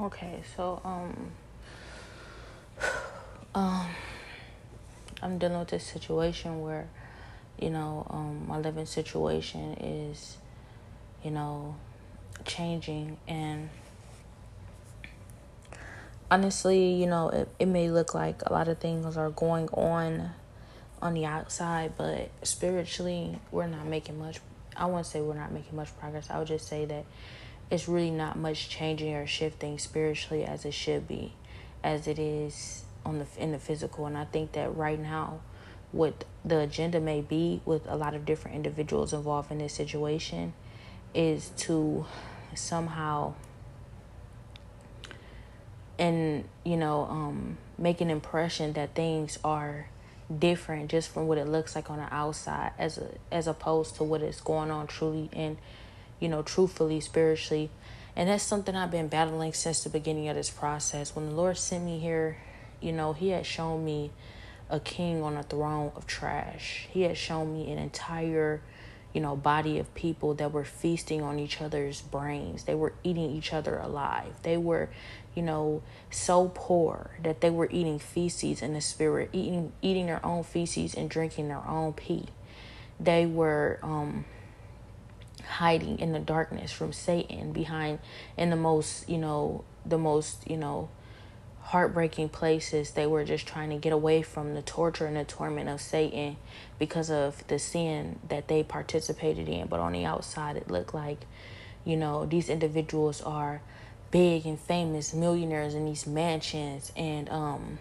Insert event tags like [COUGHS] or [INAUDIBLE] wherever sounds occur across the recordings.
Okay, so um [SIGHS] um I'm dealing with this situation where, you know, um my living situation is, you know, changing and honestly, you know, it, it may look like a lot of things are going on on the outside, but spiritually, we're not making much. I wouldn't say we're not making much progress. I would just say that it's really not much changing or shifting spiritually as it should be, as it is on the in the physical. And I think that right now, what the agenda may be with a lot of different individuals involved in this situation, is to somehow and you know um, make an impression that things are different just from what it looks like on the outside as a, as opposed to what is going on truly and you know truthfully spiritually and that's something I've been battling since the beginning of this process when the Lord sent me here you know he had shown me a king on a throne of trash he had shown me an entire you know, body of people that were feasting on each other's brains. They were eating each other alive. They were, you know, so poor that they were eating feces in the spirit, eating eating their own feces and drinking their own pee. They were um hiding in the darkness from Satan behind in the most, you know, the most, you know, heartbreaking places. They were just trying to get away from the torture and the torment of Satan because of the sin that they participated in. But on the outside, it looked like, you know, these individuals are big and famous millionaires in these mansions and, um,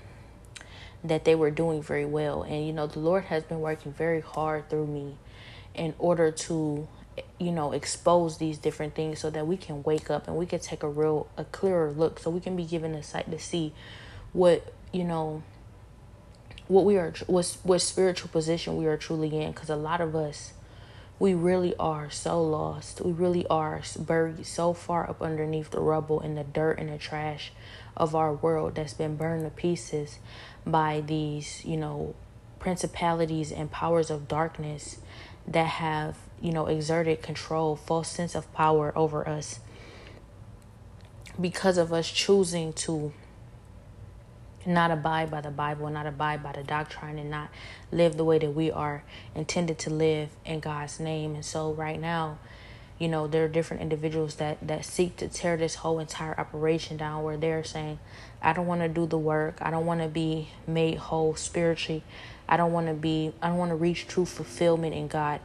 that they were doing very well. And, you know, the Lord has been working very hard through me in order to you know expose these different things so that we can wake up and we can take a real a clearer look. So we can be given a sight to see what you know what we are what what spiritual position we are truly in. Because a lot of us we really are so lost. We really are buried so far up underneath the rubble and the dirt and the trash of our world that's been burned to pieces by these you know principalities and powers of darkness that have you know, exerted control, false sense of power over us because of us choosing to not abide by the Bible, not abide by the doctrine, and not live the way that we are intended to live in God's name. And so, right now, you know, there are different individuals that that seek to tear this whole entire operation down, where they're saying, "I don't want to do the work. I don't want to be made whole spiritually. I don't want to be. I don't want to reach true fulfillment in God.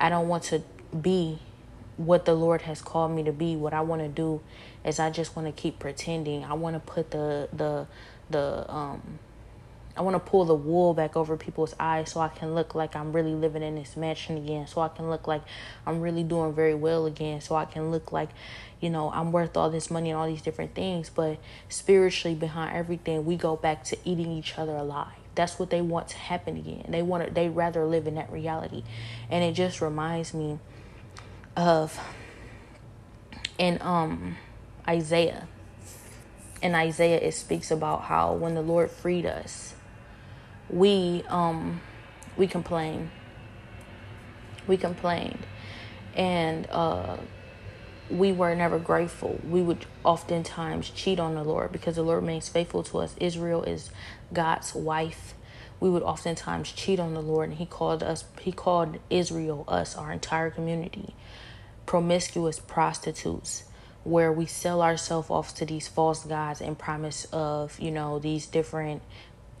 I don't want to be what the Lord has called me to be. What I want to do is I just want to keep pretending. I want to put the the the um I want to pull the wool back over people's eyes so I can look like I'm really living in this mansion again. So I can look like I'm really doing very well again. So I can look like, you know, I'm worth all this money and all these different things. But spiritually, behind everything, we go back to eating each other alive. That's what they want to happen again. They want they rather live in that reality. And it just reminds me of in um Isaiah. In Isaiah it speaks about how when the Lord freed us, we um we complained. We complained. And uh we were never grateful. We would oftentimes cheat on the Lord because the Lord remains faithful to us. Israel is God's wife. We would oftentimes cheat on the Lord, and He called us, He called Israel, us, our entire community, promiscuous prostitutes, where we sell ourselves off to these false gods and promise of, you know, these different,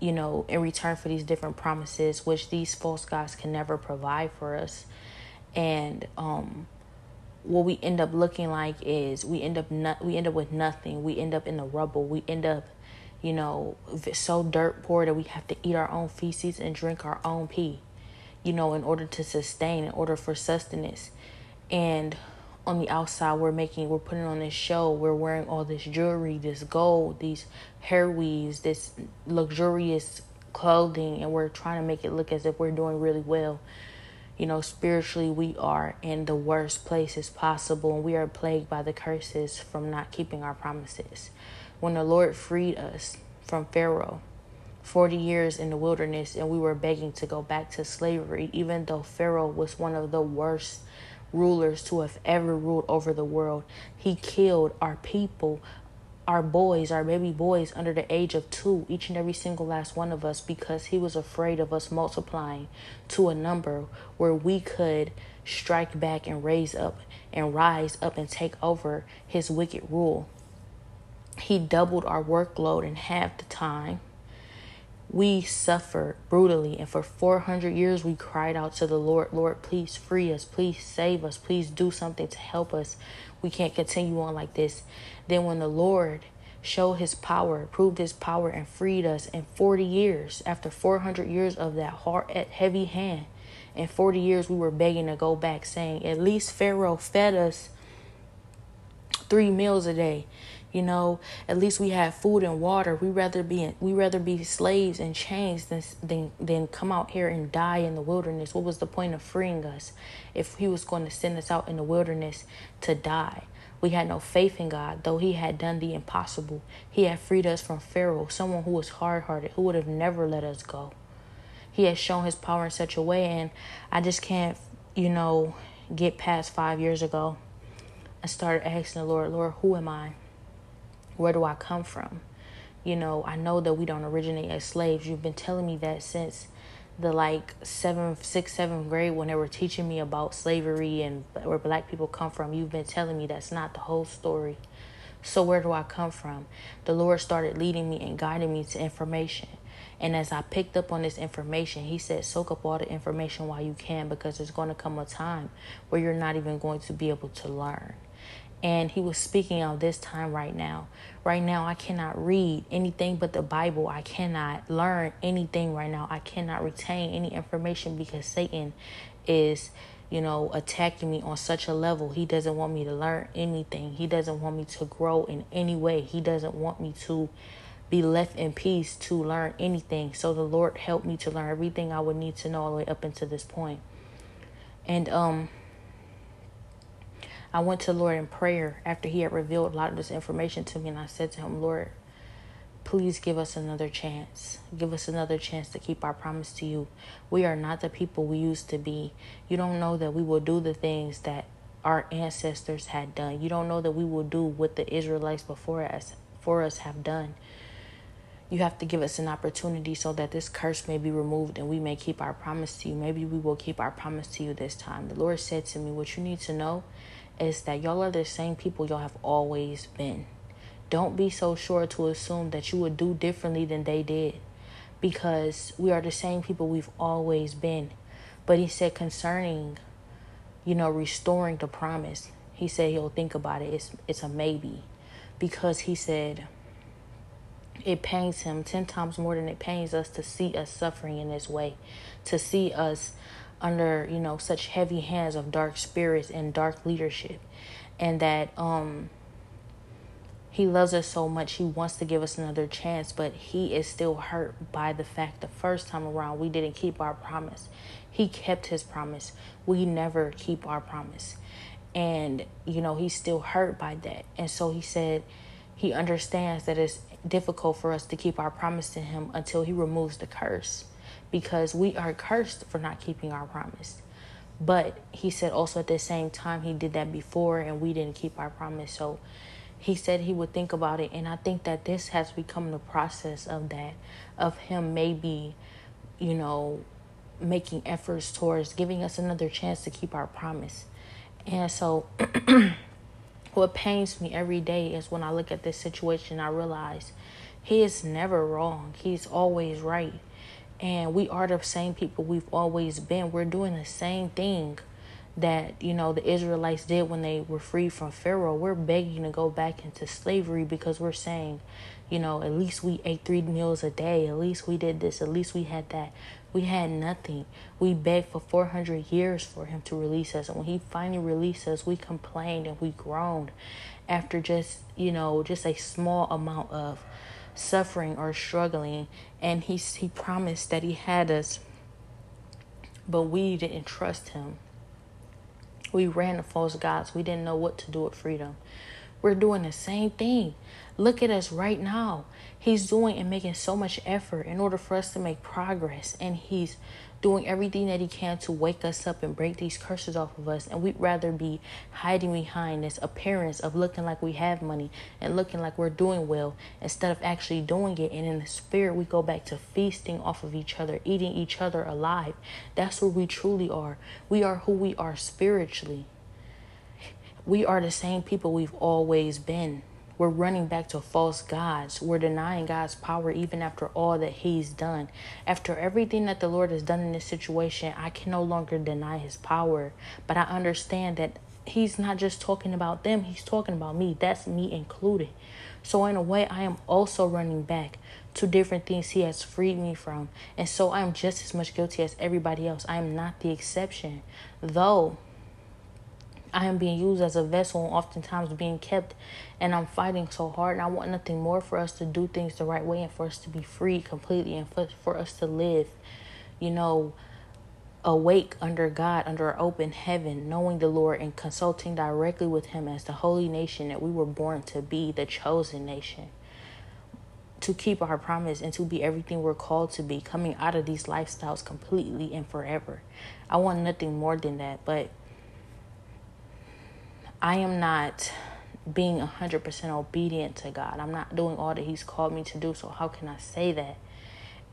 you know, in return for these different promises, which these false gods can never provide for us. And, um, what we end up looking like is we end up not we end up with nothing. We end up in the rubble. We end up, you know, so dirt poor that we have to eat our own feces and drink our own pee, you know, in order to sustain, in order for sustenance. And on the outside, we're making, we're putting on this show. We're wearing all this jewelry, this gold, these hair weaves, this luxurious clothing, and we're trying to make it look as if we're doing really well you know, spiritually, we are in the worst places possible, and we are plagued by the curses from not keeping our promises. When the Lord freed us from Pharaoh, 40 years in the wilderness, and we were begging to go back to slavery, even though Pharaoh was one of the worst rulers to have ever ruled over the world. He killed our people our boys, our baby boys under the age of two, each and every single last one of us, because he was afraid of us multiplying to a number where we could strike back and raise up and rise up and take over his wicked rule. He doubled our workload in half the time. We suffered brutally, and for 400 years we cried out to the Lord, Lord, please free us, please save us, please do something to help us. We can't continue on like this. Then, when the Lord showed his power, proved his power, and freed us in 40 years, after 400 years of that hard, heavy hand, in 40 years we were begging to go back, saying, At least Pharaoh fed us three meals a day. You know at least we had food and water. We rather be we rather be slaves and chains than than than come out here and die in the wilderness. What was the point of freeing us if he was going to send us out in the wilderness to die we had no faith in God, though He had done the impossible. He had freed us from Pharaoh, someone who was hard hearted, who would have never let us go. He has shown His power in such a way, and I just can't, you know, get past five years ago. I started asking the Lord, Lord, who am I? Where do I come from? You know, I know that we don't originate as slaves. You've been telling me that since the like seventh, sixth, seventh grade when they were teaching me about slavery and where black people come from. You've been telling me that's not the whole story. So where do I come from? The Lord started leading me and guiding me to information. And as I picked up on this information, he said, soak up all the information while you can because there's going to come a time where you're not even going to be able to learn. And he was speaking of this time right now. Right now, I cannot read anything but the Bible. I cannot learn anything right now. I cannot retain any information because Satan is, you know, attacking me on such a level. He doesn't want me to learn anything. He doesn't want me to grow in any way. He doesn't want me to be left in peace to learn anything. So the Lord helped me to learn everything I would need to know all the way up until this point. And um I went to the Lord in prayer after He had revealed a lot of this information to me, and I said to Him, Lord, please give us another chance. Give us another chance to keep our promise to you. We are not the people we used to be. You don't know that we will do the things that our ancestors had done. You don't know that we will do what the Israelites before us for us have done. You have to give us an opportunity so that this curse may be removed and we may keep our promise to you. Maybe we will keep our promise to you this time. The Lord said to me, What you need to know is that y'all are the same people y'all have always been. Don't be so sure to assume that you would do differently than they did because we are the same people we've always been. But he said concerning, you know, restoring the promise, he said he'll think about it. It's it's a maybe. Because he said it pains him 10 times more than it pains us to see us suffering in this way, to see us under you know such heavy hands of dark spirits and dark leadership. And that um he loves us so much he wants to give us another chance but he is still hurt by the fact the first time around we didn't keep our promise. He kept his promise. We never keep our promise. And you know he's still hurt by that. And so he said he understands that it's difficult for us to keep our promise to him until he removes the curse because we are cursed for not keeping our promise. But he said also at the same time he did that before and we didn't keep our promise. So he said he would think about it and I think that this has become the process of that of him maybe, you know, making efforts towards giving us another chance to keep our promise. And so [CLEARS THROAT] what pains me every day is when I look at this situation I realize he is never wrong. He's always right and we are the same people we've always been. We're doing the same thing that you know the Israelites did when they were free from Pharaoh. We're begging to go back into slavery because we're saying, you know, at least we ate three meals a day. At least we did this. At least we had that. We had nothing. We begged for 400 years for him to release us. And when he finally released us, we complained and we groaned after just, you know, just a small amount of suffering or struggling and he he promised that he had us but we didn't trust him we ran to false gods we didn't know what to do with freedom We're doing the same thing. Look at us right now. He's doing and making so much effort in order for us to make progress. And He's doing everything that He can to wake us up and break these curses off of us. And we'd rather be hiding behind this appearance of looking like we have money and looking like we're doing well instead of actually doing it. And in the spirit, we go back to feasting off of each other, eating each other alive. That's where we truly are. We are who we are spiritually. We are the same people we've always been. We're running back to false gods. We're denying God's power even after all that He's done. After everything that the Lord has done in this situation, I can no longer deny His power. But I understand that He's not just talking about them, He's talking about me. That's me included. So, in a way, I am also running back to different things He has freed me from. And so, I am just as much guilty as everybody else. I am not the exception. Though I am being used as a vessel and oftentimes being kept, and I'm fighting so hard. And I want nothing more for us to do things the right way and for us to be free completely and for, for us to live, you know, awake under God, under open heaven, knowing the Lord and consulting directly with Him as the holy nation that we were born to be, the chosen nation. To keep our promise and to be everything we're called to be, coming out of these lifestyles completely and forever. I want nothing more than that, but I am not being 100% obedient to God. I'm not doing all that He's called me to do. So how can I say that?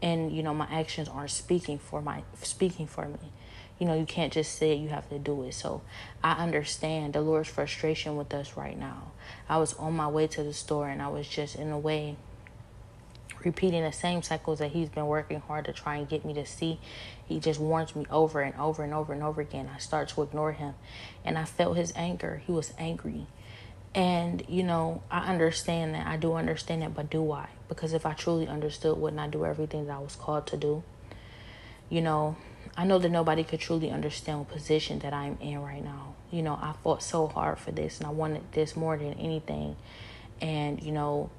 And you know, my actions aren't speaking for my speaking for me. You know, you can't just say it, you have to do it. So I understand the Lord's frustration with us right now. I was on my way to the store and I was just in a way repeating the same cycles that he's been working hard to try and get me to see. He just warns me over and over and over and over again. I start to ignore him. And I felt his anger. He was angry. And, you know, I understand that. I do understand that, but do I? Because if I truly understood, wouldn't I do everything that I was called to do? You know, I know that nobody could truly understand what position that I'm in right now. You know, I fought so hard for this and I wanted this more than anything. And, you know,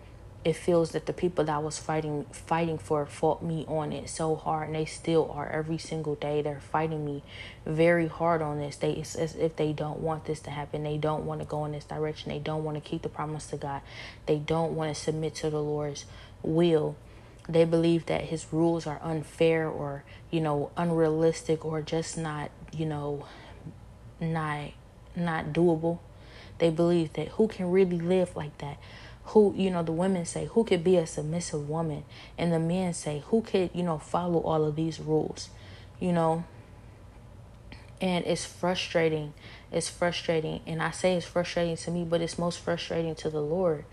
it feels that the people that I was fighting fighting for fought me on it so hard and they still are. Every single day they're fighting me very hard on this. They it's as if they don't want this to happen. They don't want to go in this direction. They don't want to keep the promise to God. They don't want to submit to the Lord's will. They believe that his rules are unfair or you know unrealistic or just not you know not not doable. They believe that who can really live like that who you know the women say who could be a submissive woman? And the men say who could you know follow all of these rules you know? And it's frustrating. It's frustrating. And i say it's frustrating to me but it's most frustrating to the lord.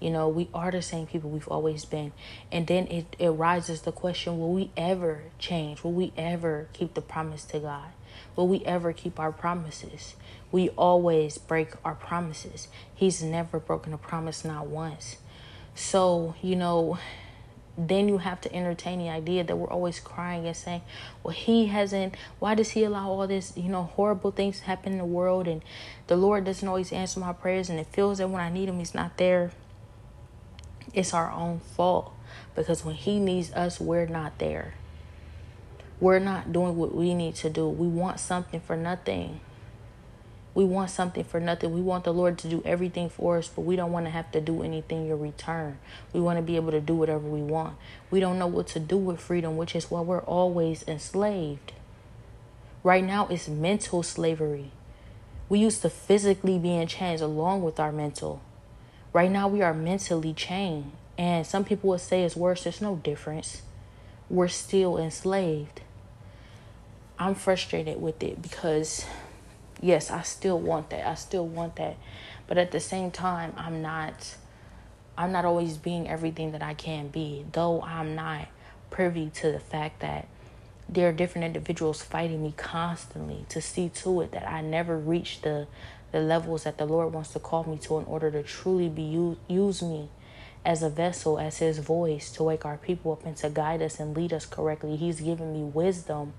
You know we are the same people we've always been. And then it, it rises the question will we ever change? Will we ever keep the promise to god? Will we ever keep our promises we always break our promises. He's never broken a promise, not once. So, you know, then you have to entertain the idea that we're always crying and saying, well, he hasn't, why does he allow all this, you know, horrible things to happen in the world? And the Lord doesn't always answer my prayers. And it feels that when I need him, he's not there. It's our own fault because when he needs us, we're not there. We're not doing what we need to do. We want something for nothing. We want something for nothing. We want the Lord to do everything for us, but we don't want to have to do anything in return. We want to be able to do whatever we want. We don't know what to do with freedom, which is why we're always enslaved. Right now, it's mental slavery. We used to physically be in chains along with our mental. Right now, we are mentally chained. And some people would say it's worse. There's no difference. We're still enslaved. I'm frustrated with it because yes, I still want that. I still want that. But at the same time, I'm not I'm not always being everything that I can be. Though I'm not privy to the fact that there are different individuals fighting me constantly to see to it that I never reach the the levels that the Lord wants to call me to in order to truly be use, use me as a vessel, as his voice to wake our people up and to guide us and lead us correctly. He's given me wisdom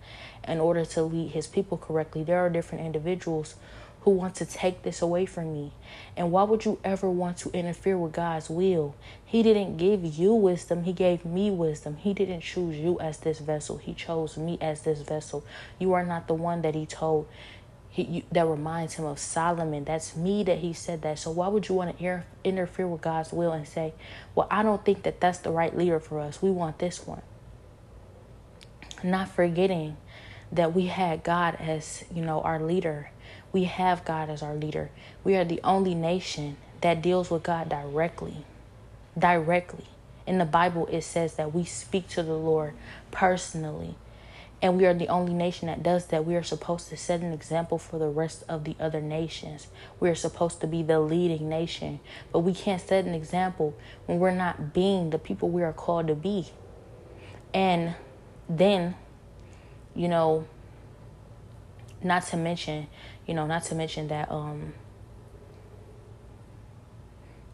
in order to lead his people correctly. There are different individuals who want to take this away from me. And why would you ever want to interfere with God's will? He didn't give you wisdom, He gave me wisdom. He didn't choose you as this vessel, He chose me as this vessel. You are not the one that He told he, you, that reminds him of Solomon. That's me that he said that. So why would you want to inter- interfere with God's will and say, "Well, I don't think that that's the right leader for us. We want this one." Not forgetting that we had God as, you know, our leader. We have God as our leader. We are the only nation that deals with God directly. Directly. In the Bible it says that we speak to the Lord personally and we are the only nation that does that. We are supposed to set an example for the rest of the other nations. We are supposed to be the leading nation. But we can't set an example when we're not being the people we are called to be. And then, you know, not to mention, you know, not to mention that um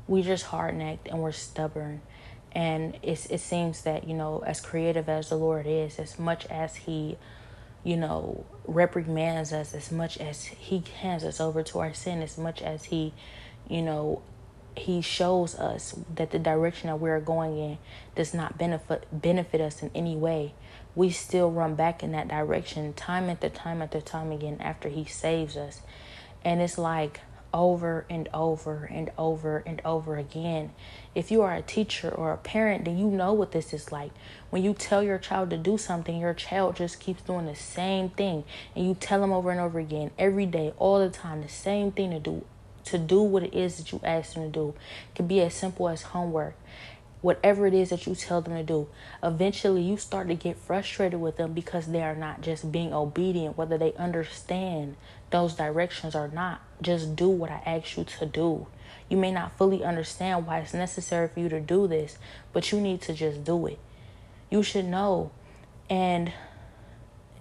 we just hard necked and we're stubborn and it's, it seems that, you know, as creative as the Lord is, as much as He, you know, reprimands us, as much as He hands us over to our sin, as much as He, you know, he shows us that the direction that we're going in does not benefit benefit us in any way we still run back in that direction time after time after time again after he saves us. And it's like over and over and over and over again. If you are a teacher or a parent, then you know what this is like. When you tell your child to do something, your child just keeps doing the same thing. And you tell them over and over again, every day, all the time, the same thing to do. To do what it is that you ask them to do. It can be as simple as homework whatever it is that you tell them to do. Eventually, you start to get frustrated with them because they are not just being obedient, whether they understand those directions or not. Just do what I ask you to do. You may not fully understand why it's necessary for you to do this, but you need to just do it. You should know. And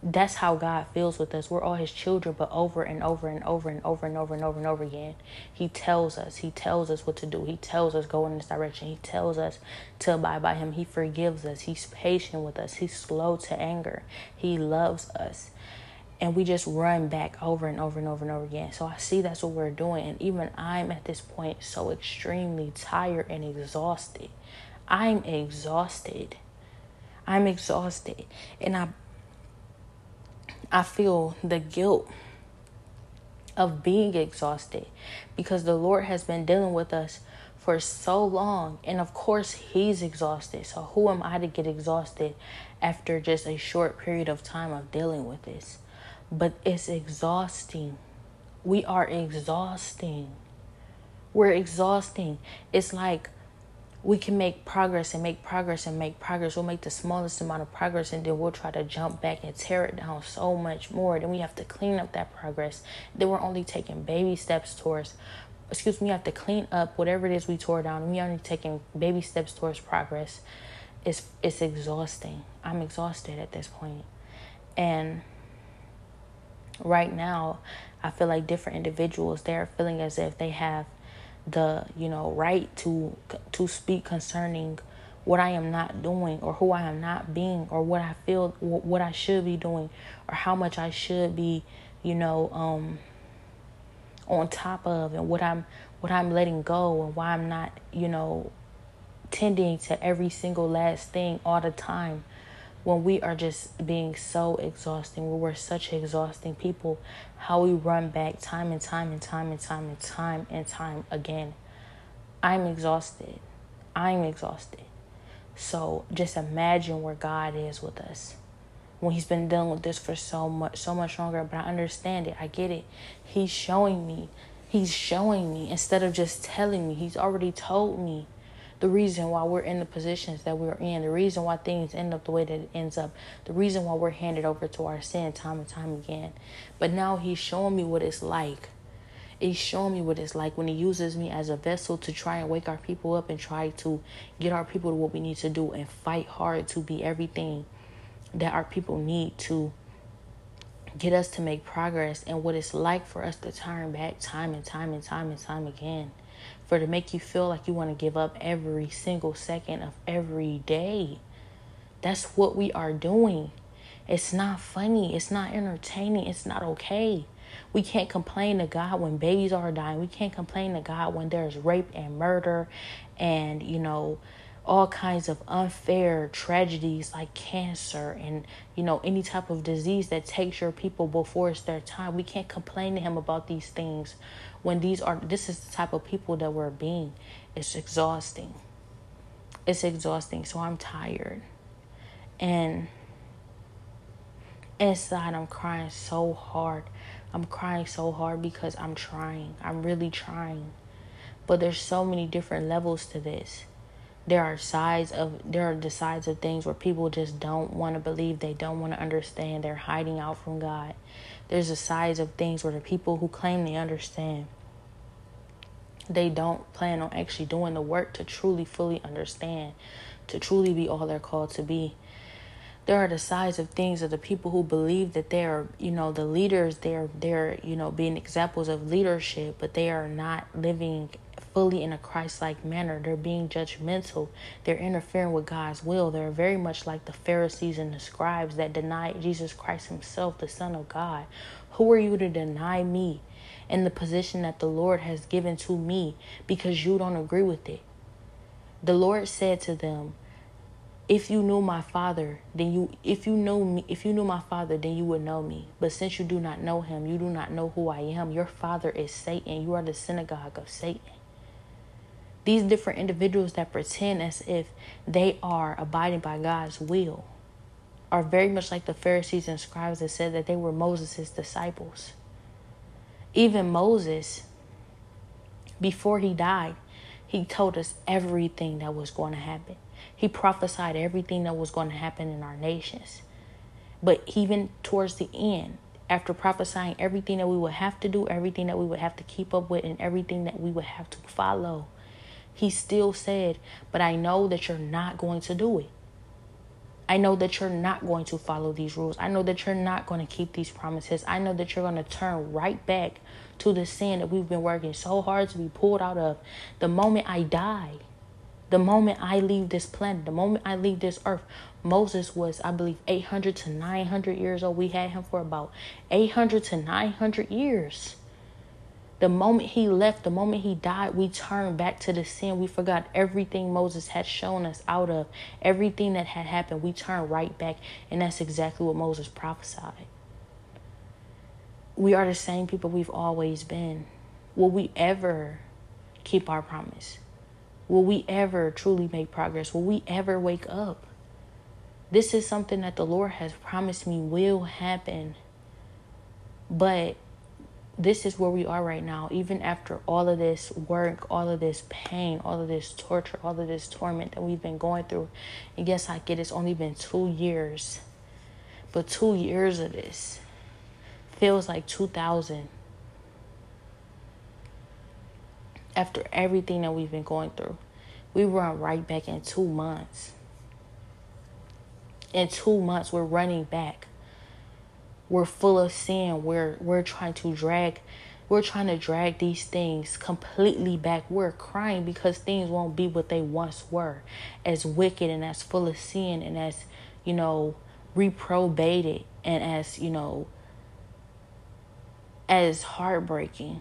that's how God feels with us. We're all his children, but over and over and over and over and over and over and over again, he tells us, he tells us what to do. He tells us go in this direction. He tells us to abide by him. He forgives us. He's patient with us. He's slow to anger. He loves us. And we just run back over and over and over and over again. So I see that's what we're doing. And even I'm at this point so extremely tired and exhausted. I'm exhausted. I'm exhausted. And I I feel the guilt of being exhausted because the Lord has been dealing with us for so long. And of course, He's exhausted. So, who am I to get exhausted after just a short period of time of dealing with this? But it's exhausting. We are exhausting. We're exhausting. It's like we can make progress and make progress and make progress. We'll make the smallest amount of progress and then we'll try to jump back and tear it down so much more. Then we have to clean up that progress. Then we're only taking baby steps towards, excuse me, we have to clean up whatever it is we tore down. We're only taking baby steps towards progress. It's, it's exhausting. I'm exhausted at this point. And right now, I feel like different individuals, they're feeling as if they have the you know right to to speak concerning what I am not doing or who I am not being or what I feel what I should be doing or how much I should be you know um on top of and what I'm what I'm letting go and why I'm not you know tending to every single last thing all the time when we are just being so exhausting, when we're such exhausting people, how we run back time and time and time and time and time and time again. I'm exhausted. I'm exhausted. So just imagine where God is with us. When he's been dealing with this for so much so much longer, but I understand it. I get it. He's showing me. He's showing me instead of just telling me. He's already told me the reason why we're in the positions that we're in, the reason why things end up the way that it ends up, the reason why we're handed over to our sin time and time again. But now he's showing me what it's like. He's showing me what it's like when he uses me as a vessel to try and wake our people up and try to get our people to what we need to do and fight hard to be everything that our people need to get us to make progress and what it's like for us to turn back time and time and time and time again for to make you feel like you want to give up every single second of every day. That's what we are doing. It's not funny. It's not entertaining. It's not okay. We can't complain to God when babies are dying. We can't complain to God when there's rape and murder and, you know, all kinds of unfair tragedies like cancer and you know any type of disease that takes your people before it's their time we can't complain to him about these things when these are this is the type of people that we're being. It's exhausting. It's exhausting. So i'm tired. And inside i'm crying so hard. I'm crying so hard because i'm trying. I'm really trying. But there's so many different levels to this. There are sides of there are the sides of things where people just don't want to believe. They don't want to understand. They're hiding out from god. There's the sides of things where the people who claim they understand they don't plan on actually doing the work to truly fully understand to truly be all they're called to be there are the sides of things of the people who believe that they are you know the leaders they're they're you know being examples of leadership but they are not living fully in a Christ like manner. They're being judgmental. They're interfering with God's will. They're very much like the Pharisees and the scribes that denied Jesus Christ Himself, the Son of God. Who are you to deny me in the position that the Lord has given to me because you don't agree with it? The Lord said to them, if you knew my father then you if you know me if you knew my father then you would know me but since you do not know him you do not know who i am your father is satan you are the synagogue of satan these different individuals that pretend as if they are abiding by God's will are very much like the Pharisees and scribes that said that they were Moses' disciples. Even Moses, before he died, he told us everything that was going to happen. He prophesied everything that was going to happen in our nations. But even towards the end, after prophesying everything that we would have to do, everything that we would have to keep up with, and everything that we would have to follow, he still said, But I know that you're not going to do it. I know that you're not going to follow these rules. I know that you're not going to keep these promises. I know that you're going to turn right back to the sin that we've been working so hard to be pulled out of. The moment I die, the moment I leave this planet, the moment I leave this earth, Moses was, I believe, 800 to 900 years old. We had him for about 800 to 900 years. The moment he left, the moment he died, we turned back to the sin. We forgot everything Moses had shown us out of, everything that had happened. We turned right back, and that's exactly what Moses prophesied. We are the same people we've always been. Will we ever keep our promise? Will we ever truly make progress? Will we ever wake up? This is something that the Lord has promised me will happen. But this is where we are right now. Even after all of this work, all of this pain, all of this torture, all of this torment that we've been going through. And yes, I get it's only been two years. But two years of this feels like 2000. After everything that we've been going through, we run right back in two months. In two months, we're running back we're full of sin we're we're trying to drag we're trying to drag these things completely back we're crying because things won't be what they once were as wicked and as full of sin and as you know reprobated and as you know as heartbreaking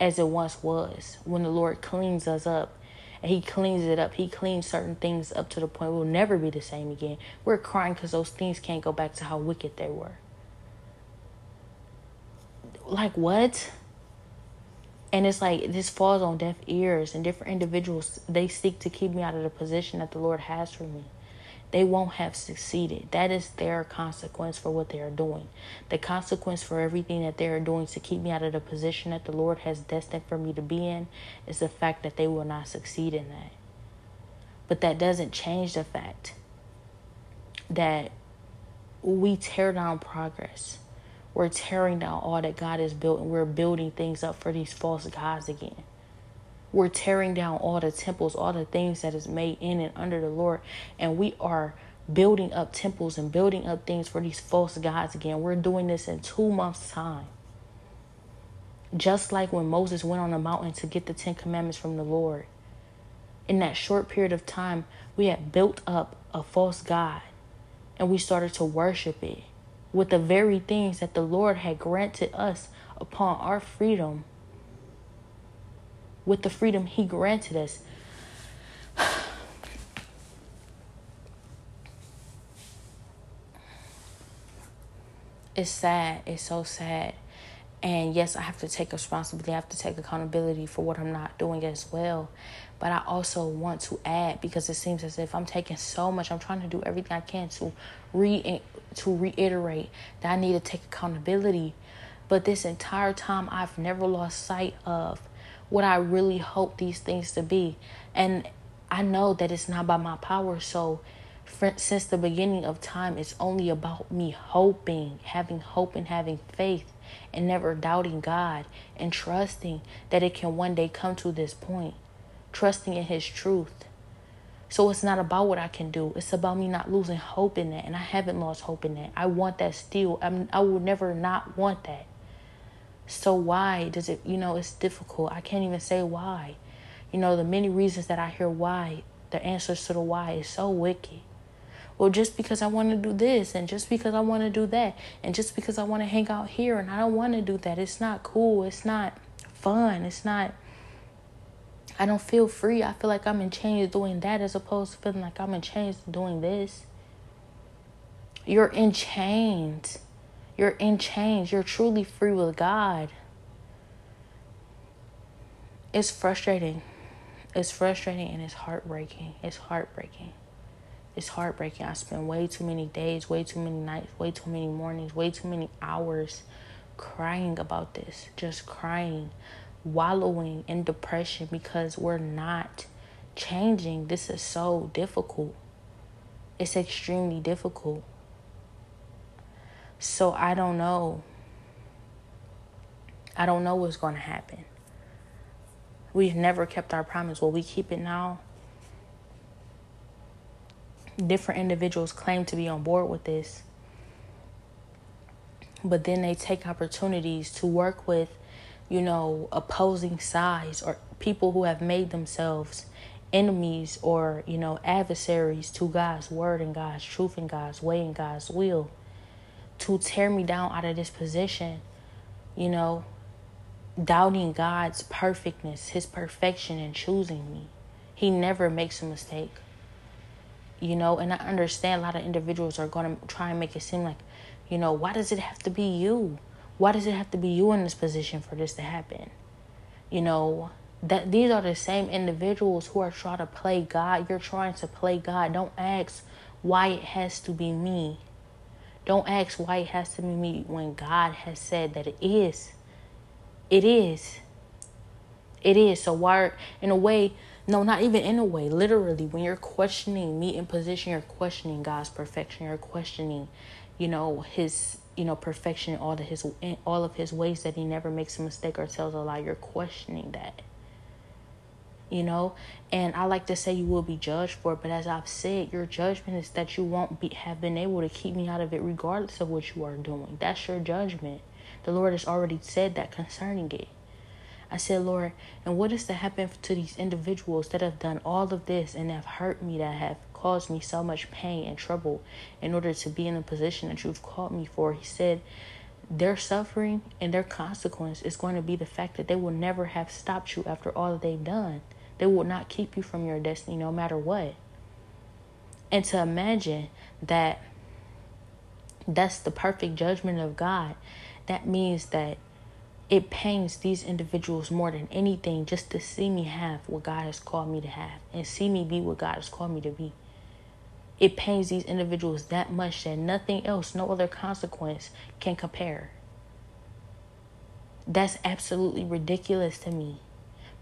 as it once was when the lord cleans us up and he cleans it up he cleans certain things up to the point we'll never be the same again we're crying because those things can't go back to how wicked they were like what? And it's like this falls on deaf ears, and different individuals they seek to keep me out of the position that the Lord has for me. They won't have succeeded. That is their consequence for what they are doing. The consequence for everything that they are doing to keep me out of the position that the Lord has destined for me to be in is the fact that they will not succeed in that. But that doesn't change the fact that we tear down progress we're tearing down all that God has built and we're building things up for these false gods again. We're tearing down all the temples, all the things that is made in and under the Lord, and we are building up temples and building up things for these false gods again. We're doing this in two months' time. Just like when Moses went on the mountain to get the Ten Commandments from the Lord. In that short period of time, we had built up a false God and we started to worship it with the very things that the Lord had granted us upon our freedom, with the freedom He granted us. [SIGHS] It's sad. It's so sad. And yes, I have to take responsibility. I have to take accountability for what I'm not doing as well. But I also want to add because it seems as if I'm taking so much. I'm trying to do everything I can to re to reiterate that I need to take accountability. But this entire time, I've never lost sight of what I really hope these things to be. And I know that it's not by my power. So since the beginning of time, it's only about me hoping, having hope and having faith, and never doubting God and trusting that it can one day come to this point, trusting in His truth. So it's not about what I can do. It's about me not losing hope in that. And I haven't lost hope in that. I want that still. I'm, I will never not want that. So why does it, you know, it's difficult. I can't even say why. You know, the many reasons that I hear why, the answers to the why is so wicked. Well, just because I want to do this and just because I want to do that and just because I want to hang out here and I don't want to do that, it's not cool. It's not fun. It's not, I don't feel free. I feel like I'm in chains doing that as opposed to feeling like I'm in chains doing this. You're in chains. You're in chains. You're truly free with God. It's frustrating. It's frustrating and it's heartbreaking. It's heartbreaking. It's heartbreaking. I spend way too many days, way too many nights, way too many mornings, way too many hours crying about this. Just crying, wallowing in depression because we're not changing. This is so difficult. It's extremely difficult. So I don't know. I don't know what's going to happen. We've never kept our promise. Will we keep it now? Different individuals claim to be on board with this, but then they take opportunities to work with, you know, opposing sides or people who have made themselves enemies or, you know, adversaries to God's word and God's truth and God's way and God's will to tear me down out of this position, you know, doubting God's perfectness, his perfection in choosing me. He never makes a mistake. You know, and I understand a lot of individuals are going to try and make it seem like, you know, why does it have to be you? Why does it have to be you in this position for this to happen? You know, that these are the same individuals who are trying to play God. You're trying to play God. Don't ask why it has to be me. Don't ask why it has to be me when God has said that it is. It is. It is. So why, in a way, no, not even in a way. Literally, when you're questioning me in position, you're questioning God's perfection. You're questioning, you know, His, you know, perfection, all of His, all of His ways that He never makes a mistake or tells a lie. You're questioning that. You know, and I like to say you will be judged for it, but as I've said, your judgment is that you won't be have been able to keep me out of it, regardless of what you are doing. That's your judgment. The Lord has already said that concerning it. I said, Lord, and what is to happen to these individuals that have done all of this and have hurt me, that have caused me so much pain and trouble in order to be in the position that you've called me for? He said, their suffering and their consequence is going to be the fact that they will never have stopped you after all that they've done. They will not keep you from your destiny no matter what. And to imagine that that's the perfect judgment of God that means that it pains these individuals more than anything just to see me have what God has called me to have and see me be what God has called me to be. It pains these individuals that much that nothing else, no other consequence can compare. That's absolutely ridiculous to me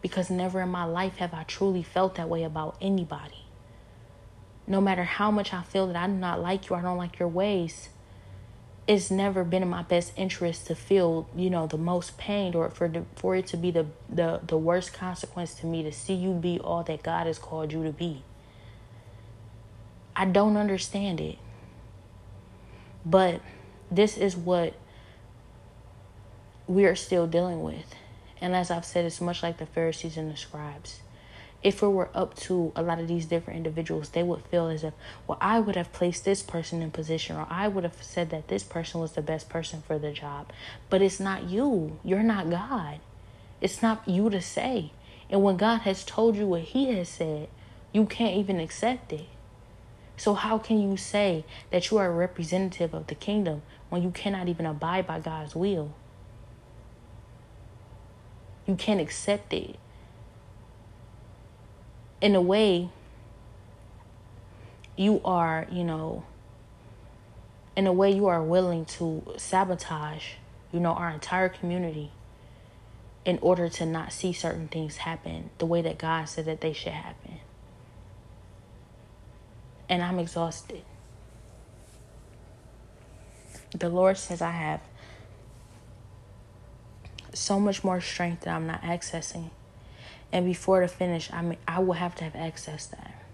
because never in my life have I truly felt that way about anybody. No matter how much I feel that I do not like you, I don't like your ways, it's never been in my best interest to feel you know the most pain or for the, for it to be the, the the worst consequence to me to see you be all that God has called you to be. I don't understand it. But this is what we are still dealing with. And as I've said, it's much like the Pharisees and the scribes if it were up to a lot of these different individuals, they would feel as if, well, I would have placed this person in position, or I would have said that this person was the best person for the job. But it's not you. You're not God. It's not you to say. And when God has told you what He has said, you can't even accept it. So, how can you say that you are a representative of the kingdom when you cannot even abide by God's will. You can't accept it. In a way, you are, you know, in a way, you are willing to sabotage, you know, our entire community in order to not see certain things happen the way that God said that they should happen. And I'm exhausted. The Lord says I have so much more strength that I'm not accessing. And before the finish, I mean I will have to have access that.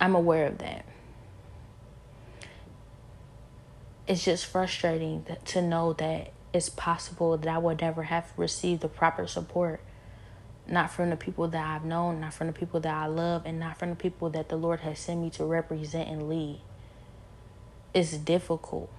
I'm aware of that. It's just frustrating that, to know that it's possible that I would never have received the proper support. Not from the people that I've known, not from the people that I love, and not from the people that the Lord has sent me to represent and lead. It's difficult.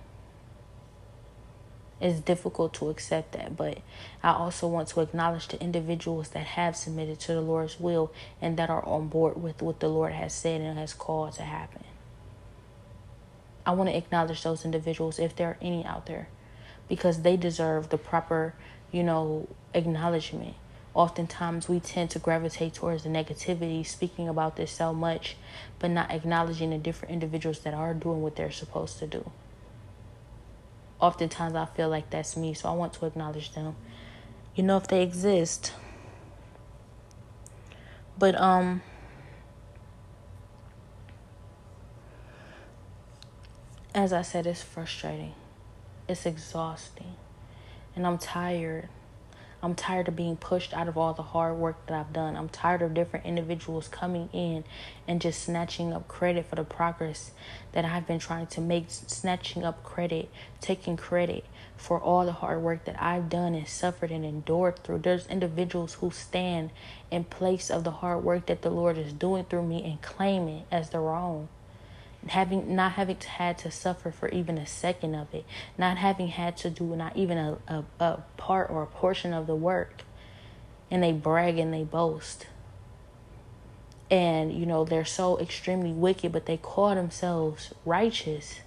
It's difficult to accept that, but I also want to acknowledge the individuals that have submitted to the Lord's will and that are on board with what the Lord has said and has called to happen. I want to acknowledge those individuals if there are any out there because they deserve the proper, you know, acknowledgement. Oftentimes, we tend to gravitate towards the negativity, speaking about this so much, but not acknowledging the different individuals that are doing what they're supposed to do. Oftentimes, I feel like that's me, so I want to acknowledge them. You know, if they exist. But, um, as I said, it's frustrating. It's exhausting. And I'm tired. I'm tired of being pushed out of all the hard work that I've done. I'm tired of different individuals coming in and just snatching up credit for the progress that I've been trying to make, snatching up credit, taking credit for all the hard work that I've done and suffered and endured through. There's individuals who stand in place of the hard work that the Lord is doing through me and claim it as their own having not having had to suffer for even a second of it, not having had to do not even a, a, a part or a portion of the work. And they brag and they boast. And, you know, they're so extremely wicked, but they call themselves righteous.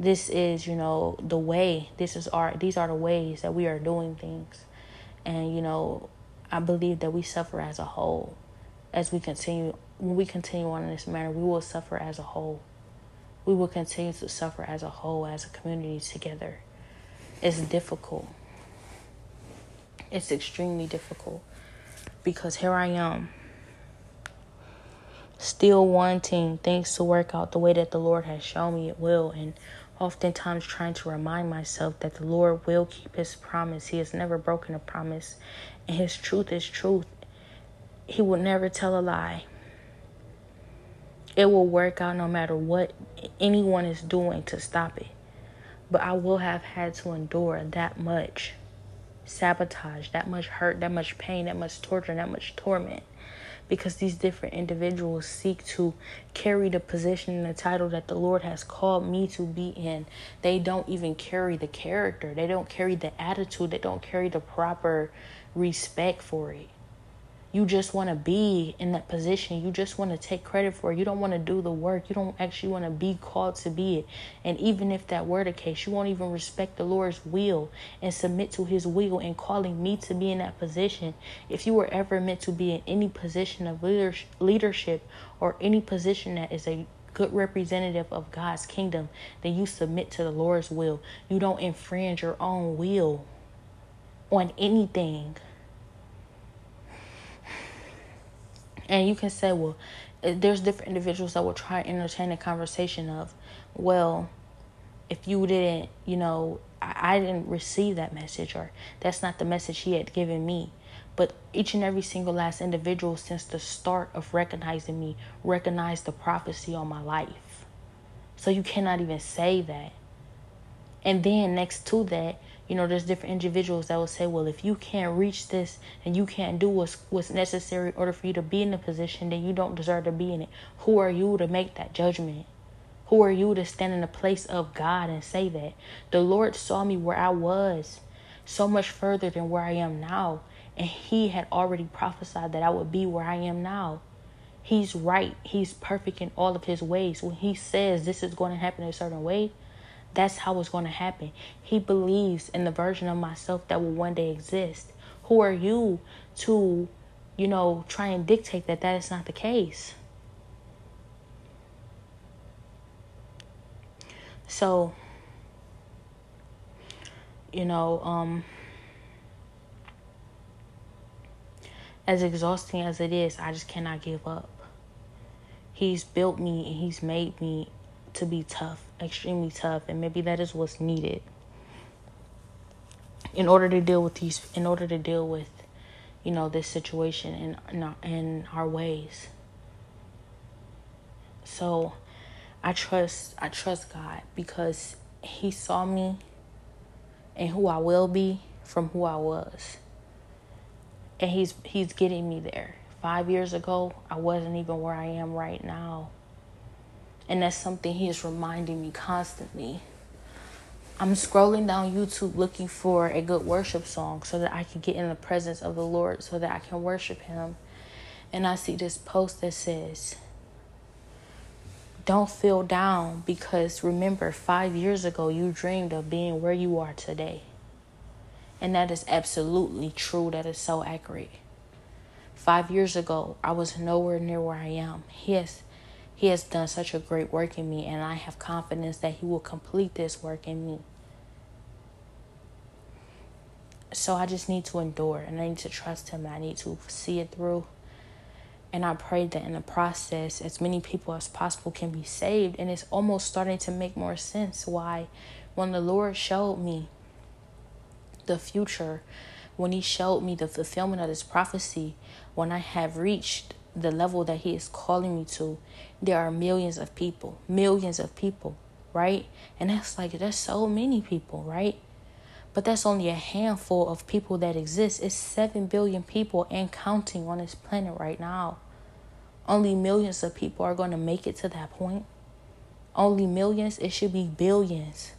This is, you know, the way. This is our these are the ways that we are doing things. And, you know, I believe that we suffer as a whole as we continue when we continue on in this manner, we will suffer as a whole. We will continue to suffer as a whole, as a community together. It's difficult. It's extremely difficult because here I am, still wanting things to work out the way that the Lord has shown me it will, and oftentimes trying to remind myself that the Lord will keep His promise. He has never broken a promise, and His truth is truth. He will never tell a lie. It will work out no matter what anyone is doing to stop it. But I will have had to endure that much sabotage, that much hurt, that much pain, that much torture, that much torment. Because these different individuals seek to carry the position and the title that the Lord has called me to be in. They don't even carry the character, they don't carry the attitude, they don't carry the proper respect for it you just want to be in that position. You just want to take credit for it. You don't want to do the work. You don't actually want to be called to be it. And even if that were the case, you won't even respect the Lord's will and submit to his will in calling me to be in that position. If you were ever meant to be in any position of leadership or any position that is a good representative of God's kingdom, then you submit to the Lord's will. You don't infringe your own will on anything. And you can say, well, eh, there's different individuals that will try to entertain a conversation of, well, if you didn't, you know, I, I didn't receive that message or that's not the message he had given me. But each and every single last individual since the start of recognizing me recognized the prophecy on my life. So you cannot even say that. And then next to that, you know, there's different individuals that will say, well, if you can't reach this and you can't do what's, what's necessary in order for you to be in the position, then you don't deserve to be in it. Who are you to make that judgment? Who are you to stand in the place of God and say that? The Lord saw me where I was, so much further than where I am now. And He had already prophesied that I would be where I am now. He's right. He's perfect in all of his ways. When he says this is going to happen a certain way, that's how it's going to happen. He believes in the version of myself that will one day exist. Who are you to, you know, try and dictate that that is not the case? So, you know, um, as exhausting as it is, I just cannot give up. He's built me and he's made me to be tough, extremely tough, and maybe that is what's needed in order to deal with these in order to deal with you know this situation in in our, in our ways. So I trust I trust God because he saw me and who I will be from who I was. And he's he's getting me there. 5 years ago, I wasn't even where I am right now. And that's something he is reminding me constantly. I'm scrolling down YouTube looking for a good worship song so that I can get in the presence of the Lord so that I can worship him. And I see this post that says, don't feel down because remember, five years ago, you dreamed of being where you are today. And that is absolutely true. That is so accurate. Five years ago, I was nowhere near where I am. Has, he has done such a great work in me, and I have confidence that He will complete this work in me. So I just need to endure, and I need to trust Him. And I need to see it through. And I pray that in the process, as many people as possible can be saved. And it's almost starting to make more sense why, when the Lord showed me the future, when He showed me the fulfillment of this prophecy, when I have reached the level that He is calling me to, there are millions of people, millions of people, right? And that's like, that's so many people, right? But that's only a handful of people that exist. It's 7 billion people and counting on this planet right now. Only millions of people are going to make it to that point. Only millions, it should be billions.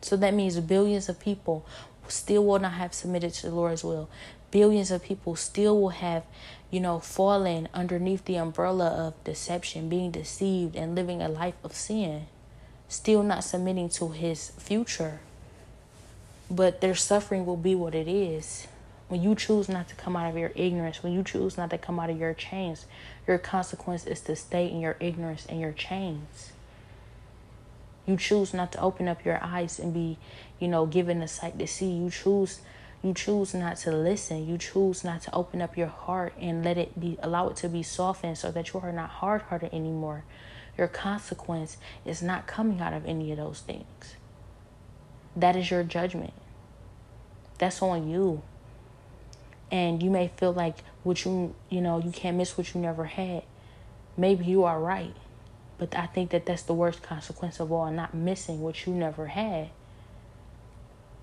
So that means billions of people still will not have submitted to the Lord's will. Billions of people still will have, you know, fallen underneath the umbrella of deception, being deceived, and living a life of sin still not submitting to his future. But their suffering will be what it is. When you choose not to come out of your ignorance, when you choose not to come out of your chains, your consequence is to stay in your ignorance and your chains. You choose not to open up your eyes and be, you know, given the sight to see. You choose you choose not to listen. You choose not to open up your heart and let it be allow it to be softened so that you are not hard hearted anymore your consequence is not coming out of any of those things. That is your judgment. That's on you. And you may feel like what you, you know, you can't miss what you never had. Maybe you are right. But I think that that's the worst consequence of all, not missing what you never had.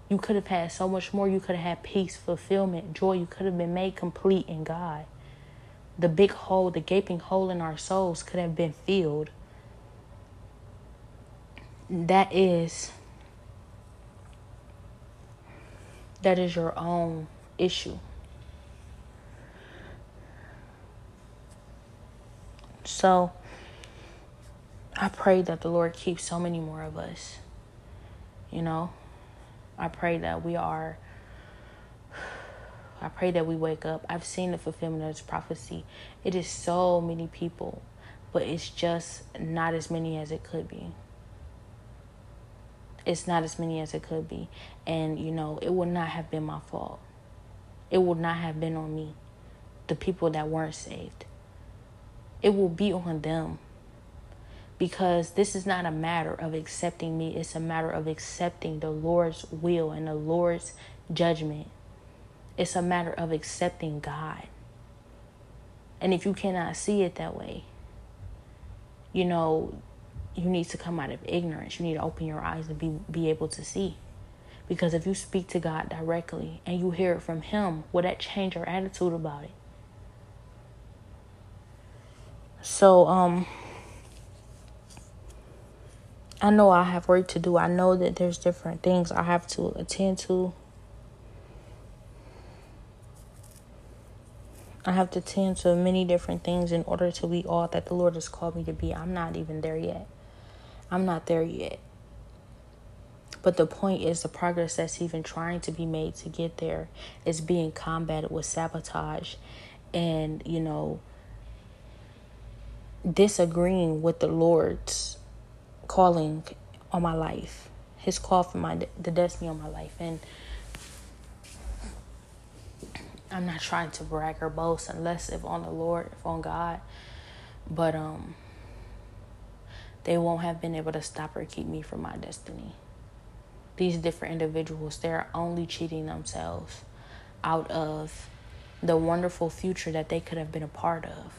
You could have had so much more. You could have had peace, fulfillment, joy. You could have been made complete in God. The big hole, the gaping hole in our souls could have been filled that is that is your own issue. So I pray that the Lord keeps so many more of us. You know, I pray that we are. I pray that we wake up. I've seen the fulfillment of this prophecy. It is so many people, but it's just not as many as it could be it's not as many as it could be. And, you know, it would not have been my fault. It would not have been on me, the people that weren't saved. It will be on them. Because this is not a matter of accepting me, it's a matter of accepting the Lord's will and the Lord's judgment. It's a matter of accepting God. And if you cannot see it that way, you know, you need to come out of ignorance. You need to open your eyes and be, be able to see. Because if you speak to God directly and you hear it from Him, will that change your attitude about it? So, um, I know I have work to do. I know that there's different things I have to attend to. I have to tend to many different things in order to be all that the Lord has called me to be. I'm not even there yet. I'm not there yet. But the point is, the progress that's even trying to be made to get there is being combated with sabotage and, you know, disagreeing with the Lord's calling on my life, His call for my the destiny on my life, and I'm not trying to brag or boast unless if on the Lord, if on God, but um, they won't have been able to stop or keep me from my destiny. These different individuals, they're only cheating themselves out of the wonderful future that they could have been a part of.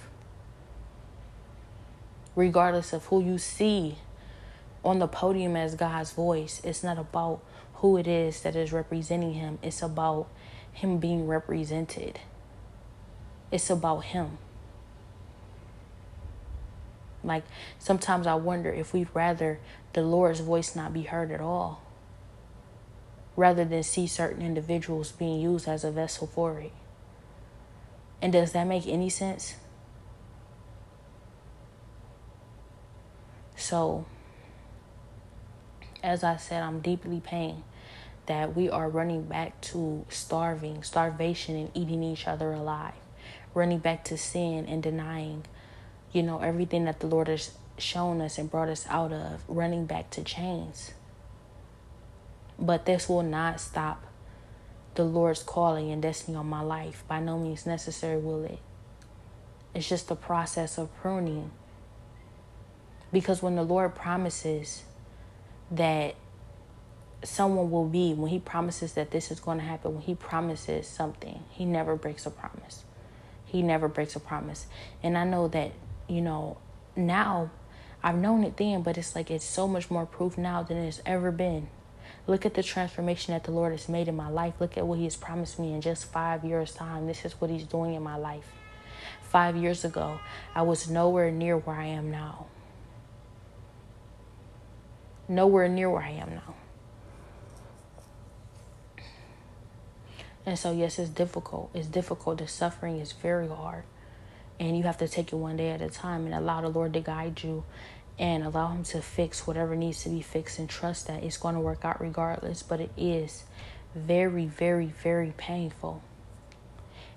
Regardless of who you see on the podium as God's voice, it's not about who it is that is representing Him, it's about Him being represented. It's about Him. Like sometimes I wonder if we'd rather the Lord's voice not be heard at all rather than see certain individuals being used as a vessel for it. And does that make any sense? So, as I said, I'm deeply pained that we are running back to starving, starvation, and eating each other alive, running back to sin and denying, you know, everything that the Lord has shown us and brought us out of, running back to chains. But this will not stop the Lord's calling and destiny on my life. By no means necessary will it. It's just the process of pruning. Because when the Lord promises that someone will be, when He promises that this is going to happen, when He promises something, He never breaks a promise. He never breaks a promise. And I know that, you know, now I've known it then, but it's like it's so much more proof now than it's ever been. Look at the transformation that the Lord has made in my life. Look at what He has promised me in just five years' time. This is what He's doing in my life. Five years ago, I was nowhere near where I am now. Nowhere near where I am now. And so, yes, it's difficult. It's difficult. The suffering is very hard. And you have to take it one day at a time and allow the Lord to guide you and allow him to fix whatever needs to be fixed and trust that it's going to work out regardless. But it is very, very, very painful.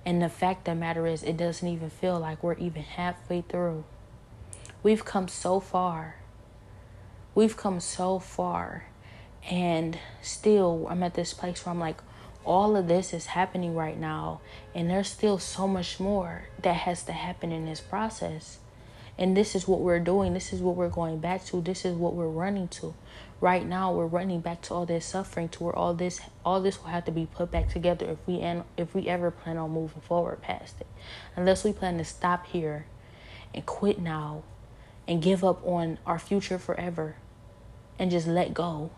And the fact of the matter is, it doesn't even feel like we're even halfway through. We've come so far. We've come so far. And still, I'm at this place where I'm like, all of this is happening right now. And there's still so much more that has to happen in this process. And this is what we're doing. This is what we're going back to. This is what we're running to. Right now, we're running back to all this suffering, to where all this, all this will have to be put back together if we and if we ever plan on moving forward past it. Unless we plan to stop here, and quit now, and give up on our future forever, and just let go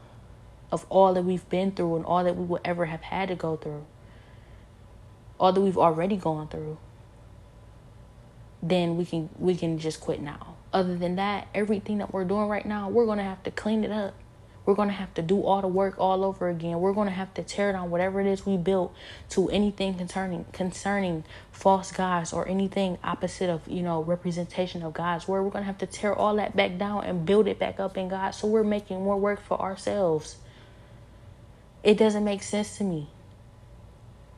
of all that we've been through and all that we will ever have had to go through, all that we've already gone through then we can we can just quit now. Other than that, everything that we're doing right now, we're gonna have to clean it up. We're gonna have to do all the work all over again. We're gonna have to tear down whatever it is we built to anything concerning concerning false gods or anything opposite of you know representation of God's word. We're gonna have to tear all that back down and build it back up in God. So we're making more work for ourselves. It doesn't make sense to me.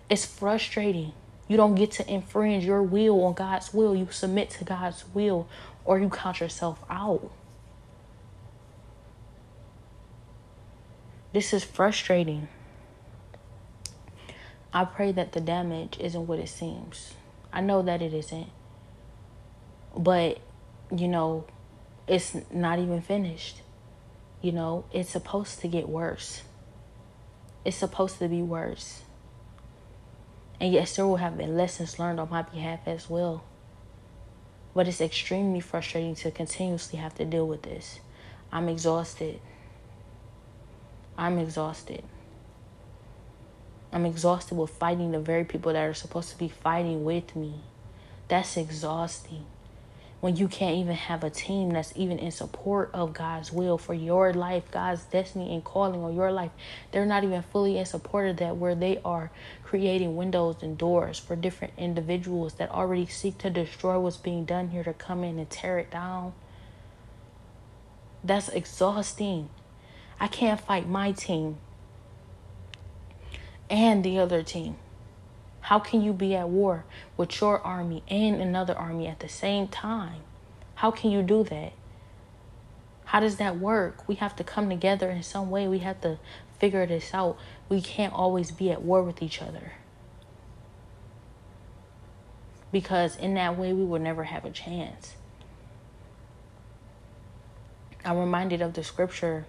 It's frustrating. You don't get to infringe your will on God's will. You submit to God's will or you count yourself out. This is frustrating. I pray that the damage isn't what it seems. I know that it isn't. But, you know, it's not even finished. You know, it's supposed to get worse. It's supposed to be worse. And yes, there will have been lessons learned on my behalf as well. But it's extremely frustrating to continuously have to deal with this. I'm exhausted. I'm exhausted. I'm exhausted with fighting the very people that are supposed to be fighting with me. That's exhausting. when you can't even have a team that's even in support of God's will for your life, God's destiny and calling on your life. They're not even fully in support of that, where they are creating windows and doors for different individuals that already seek to destroy what's being done here to come in and tear it down. That's exhausting. I can't fight my team and the other team. How can you be at war with your army and another army at the same time? How can you do that? How does that work? We have to come together in some way. We have to figure this out. We can't always be at war with each other. Because in that way, we will never have a chance. I'm reminded of the scripture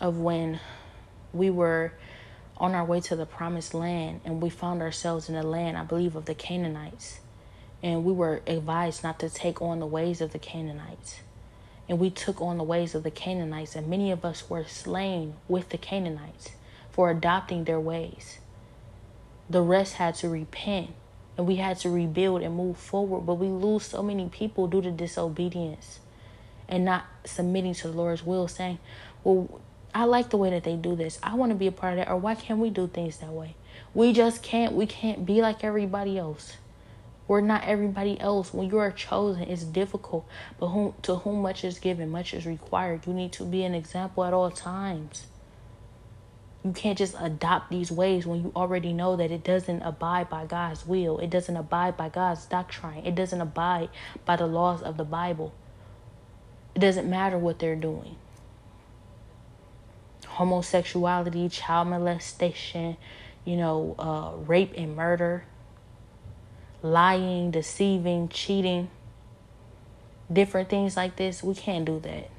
of when we were on our way to the promised land and we found ourselves in the land, I believe, of the Canaanites. And we were advised not to take on the ways of the Canaanites. And we took on the ways of the Canaanites, and many of us were slain with the Canaanites for adopting their ways. The rest had to repent and we had to rebuild and move forward, but we lose so many people due to disobedience and not submitting to the Lord's will, saying, Well, I like the way that they do this. I want to be a part of that. Or why can't we do things that way? We just can't. We can't be like everybody else. We're not everybody else. When you are chosen, it's difficult. But whom, to whom much is given, much is required. You need to be an example at all times. You can't just adopt these ways when you already know that it doesn't abide by God's will. It doesn't abide by God's doctrine. It doesn't abide by the laws of the Bible. It doesn't matter what they're doing homosexuality, child molestation, you know, uh, rape and murder, lying, deceiving, cheating, different things like this. We can't do that.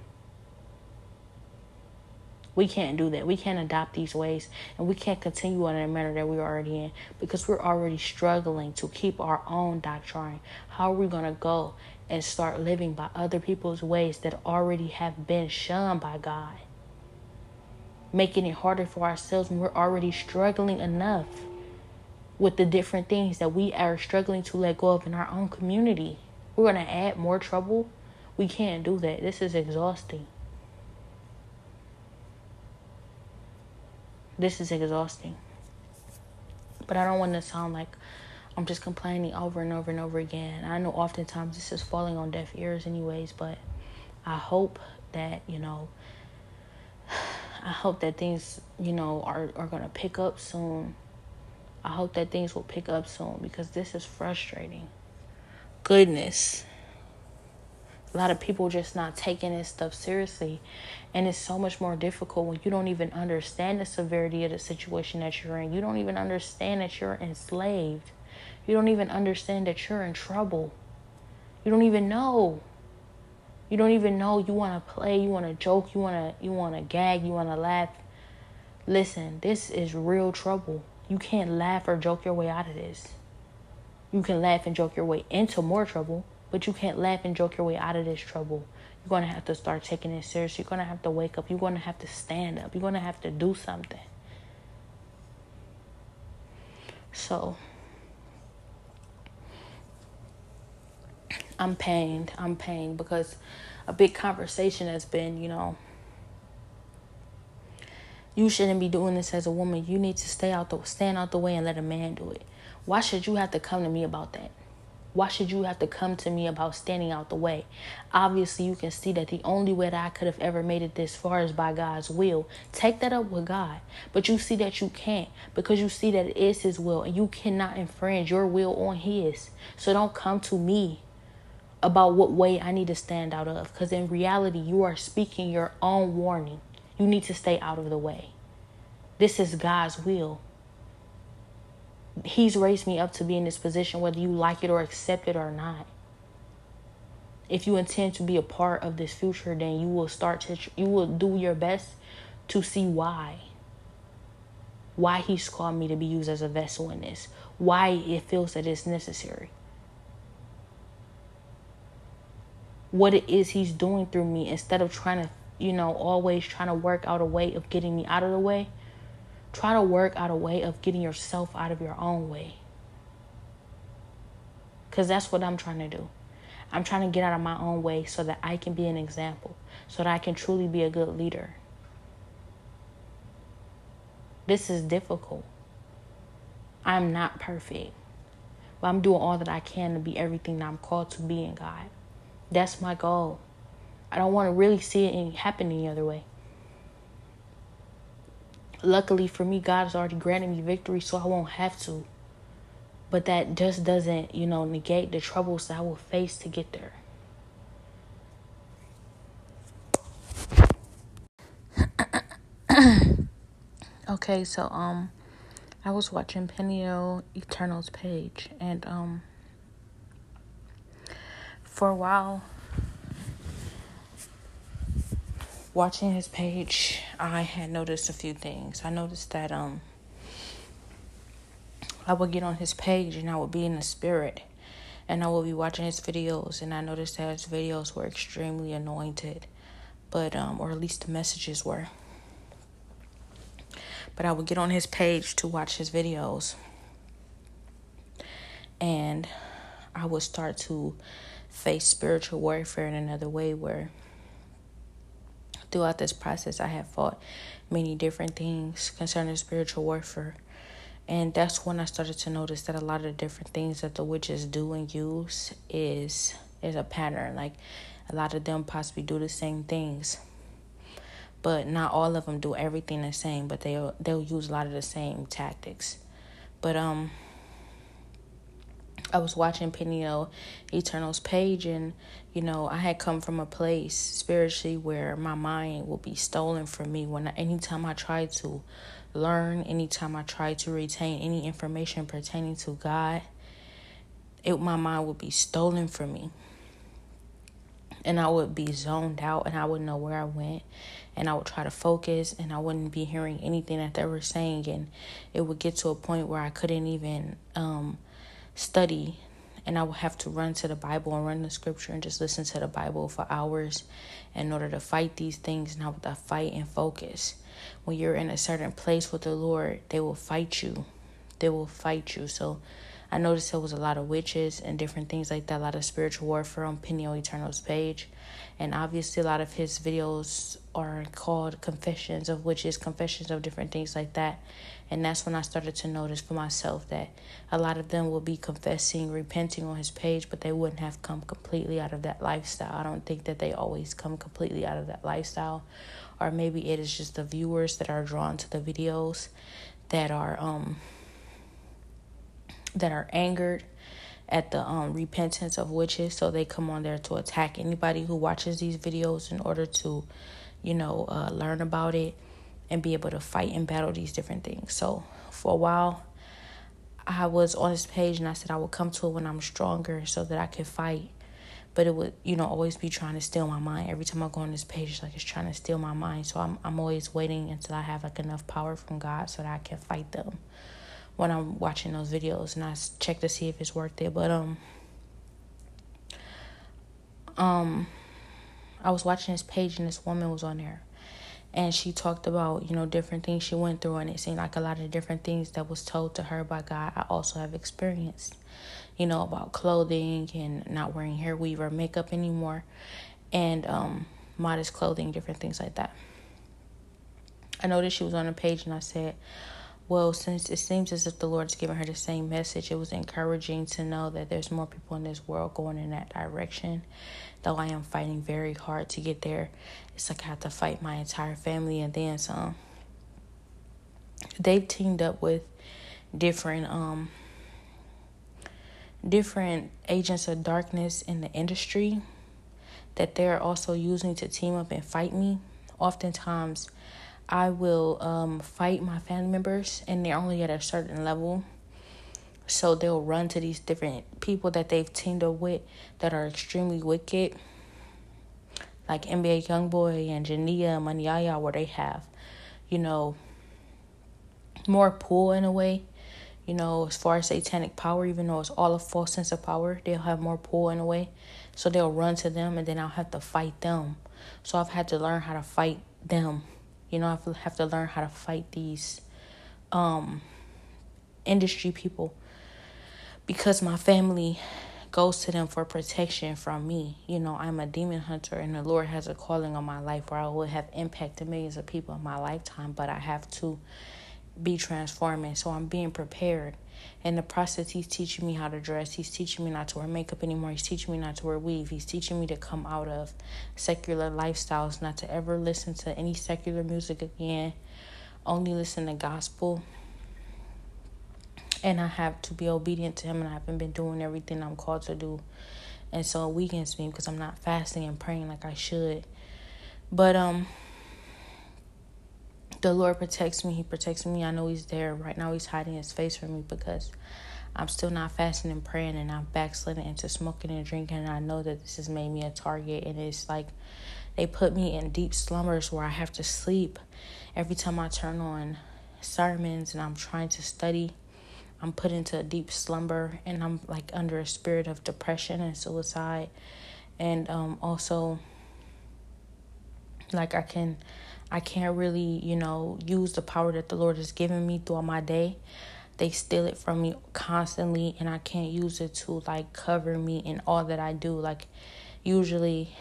We can't do that. We can't adopt these ways and we can't continue on in the manner that we're already in because we're already struggling to keep our own doctrine. How are we going to go and start living by other people's ways that already have been shunned by God? Making it harder for ourselves when we're already struggling enough with the different things that we are struggling to let go of in our own community. We're going to add more trouble. We can't do that. This is exhausting. This is exhausting. But I don't want to sound like I'm just complaining over and over and over again. I know oftentimes this is falling on deaf ears, anyways, but I hope that, you know, I hope that things, you know, are, are going to pick up soon. I hope that things will pick up soon because this is frustrating. Goodness. A lot of people just not taking this stuff seriously. And it's so much more difficult when you don't even understand the severity of the situation that you're in. You don't even understand that you're enslaved. You don't even understand that you're in trouble. You don't even know. You don't even know you want to play, you want to joke, you want to you want to gag, you want to laugh. Listen, this is real trouble. You can't laugh or joke your way out of this. You can laugh and joke your way into more trouble, but you can't laugh and joke your way out of this trouble. You're going to have to start taking it serious. You're going to have to wake up. You're going to have to stand up. You're going to have to do something. So, I'm pained. I'm pained because a big conversation has been, you know, you shouldn't be doing this as a woman. You need to stay out the stand out the way and let a man do it. Why should you have to come to me about that? Why should you have to come to me about standing out the way? Obviously, you can see that the only way that I could have ever made it this far is by God's will. Take that up with God. But you see that you can't because you see that it is His will and you cannot infringe your will on His. So don't come to me about what way I need to stand out of. Because in reality, you are speaking your own warning. You need to stay out of the way. This is God's will. He's raised me up to be in this position, whether you like it or accept it or not. If you intend to be a part of this future, then you will start to, you will do your best to see why. Why He's called me to be used as a vessel in this. Why it feels that it's necessary. What it is he's doing through me instead of trying to, you know, always trying to work out a way of getting me out of the way. Try to work out a way of getting yourself out of your own way. Because that's what I'm trying to do. I'm trying to get out of my own way so that I can be an example, so that I can truly be a good leader. This is difficult. I'm not perfect. But I'm doing all that I can to be everything that I'm called to be in God. That's my goal. I don't want to really see it happen any other way. Luckily for me, God has already granted me victory, so I won't have to. But that just doesn't, you know, negate the troubles that I will face to get there. [COUGHS] okay, so um I was watching Peniel Eternal's page and um for a while watching his page I had noticed a few things. I noticed that um I would get on his page and I would be in the spirit and I would be watching his videos and I noticed that his videos were extremely anointed, but um or at least the messages were. But I would get on his page to watch his videos and I would start to face spiritual warfare in another way where throughout this process I have fought many different things concerning spiritual warfare and that's when I started to notice that a lot of the different things that the witches do and use is is a pattern. Like a lot of them possibly do the same things, but not all of them do everything the same. But they they'll use a lot of the same tactics. But um, I was watching Peniel Eternal's page, and you know I had come from a place spiritually where my mind would be stolen from me when anytime I try to learn, anytime I try to retain any information pertaining to God, it my mind would be stolen from me. And I would be zoned out and I wouldn't know where I went. And I would try to focus and I wouldn't be hearing anything that they were saying. And it would get to a point where I couldn't even um, study and I would have to run to the Bible and run the scripture and just listen to the Bible for hours in order to fight these things and I would fight and focus when you're in a certain place with the Lord, they will fight you. They will fight you. So I noticed there was a lot of witches and different things like that, a lot of spiritual warfare on Peniel Eternal's page. And obviously, a lot of his videos are called confessions of witches, confessions of different things like that. And that's when I started to notice for myself that a lot of them will be confessing, repenting on his page, but they wouldn't have come completely out of that lifestyle. I don't think that they always come completely out of that lifestyle. Or maybe it is just the viewers that are drawn to the videos that are um that are angered at the um repentance of witches. So they come on there to attack anybody who watches these videos in order to you know uh, learn about it and be able to fight and battle these different things. So for a while i was on this page and i said i would come to it when i'm stronger so that i could fight. But it would you know always be trying to steal my mind. Every time i go on this page it's like it's trying to steal my mind. So i'm, I'm always waiting until i have like enough power from god so that i can fight them when i'm watching those videos and i check to see if it's worth it. But um um i was watching this page and this woman was on there and she talked about you know different things she went through and it seemed like a lot of different things that was told to her by god i also have experienced you know, about clothing and not wearing hair weave or makeup anymore, and um, modest clothing, different things like that. I noticed she was on a page, and I said, well, since it seems as if the Lord's given her the same message, it was encouraging to know that there's more people in this world going in that direction. Though I am fighting very hard to get there, it's like I have to fight my entire family and then some. They've teamed up with different um different agents of darkness in the industry that they're also using to team up and fight me. Oftentimes, I will um, fight my family members, and they're only at a certain level. So they'll run to these different people that they've teamed up with that are extremely wicked, like NBA YoungBoy and Jania and Maniaya, where they have, you know, more pull in a way you know, as far as satanic power, even though it's all a false sense of power, they'll have more pull in a way. So they'll run to them and then I'll have to fight them. So I've had to learn how to fight them. You know, I have to learn how to fight these um industry people because my family goes to them for protection from me. You know, I'm a demon hunter and the Lord has a calling on my life where I would have impacted millions of people in my lifetime, but I have to be transforming. So I'm being prepared. In the process, he's teaching me how to dress. He's teaching me not to wear makeup anymore. He's teaching me not to wear weave. He's teaching me to come out of secular lifestyles, not to ever listen to any secular music again, only listen to gospel and I have to be obedient to Him, and I haven't been doing everything I'm called to do, and so it weakens me because I'm not fasting and praying like I should. But um, the Lord protects me. He protects me. I know He's there right now. He's hiding His face from me because I'm still not fasting and praying, and I'm backsliding into smoking and drinking. And I know that this has made me a target, and it's like they put me in deep slumbers where I have to sleep every time I turn on sermons and I'm trying to study I'm put into a deep slumber and I'm like under a spirit of depression and suicide. And um, also, like I can, I can't really, you know, use the power that the Lord has given me throughout my day. They steal it from me constantly, and I can't use it to like cover me in all that I do. Like, usually,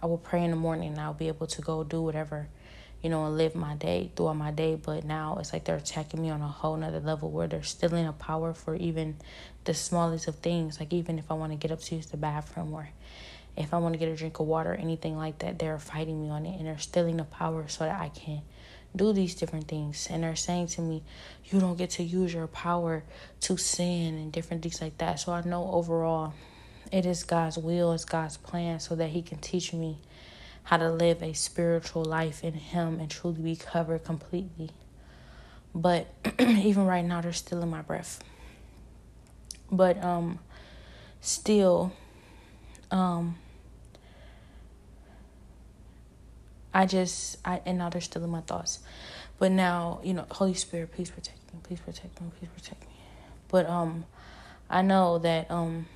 I will pray in the morning and I'll be able to go do whatever you know, and live my day throughout my day. But now it's like they're attacking me on a whole nother level where they're stealing a power for even the smallest of things. Like even if I want to get up to use the bathroom or if I want to get a drink of water or anything like that, they're fighting me on it and they're stealing the power so that I can do these different things. And they're saying to me, you don't get to use your power to sin and different things like that. So I know overall it is God's will, it's God's plan so that He can teach me how to live a spiritual life in Him and truly be covered completely. But [CLEARS THROAT] even right now, they're still in my breath. But um, still, um, I just I and now they're still in my thoughts. But now, you know, Holy Spirit, please protect me, please protect me, please protect me. But um, I know that um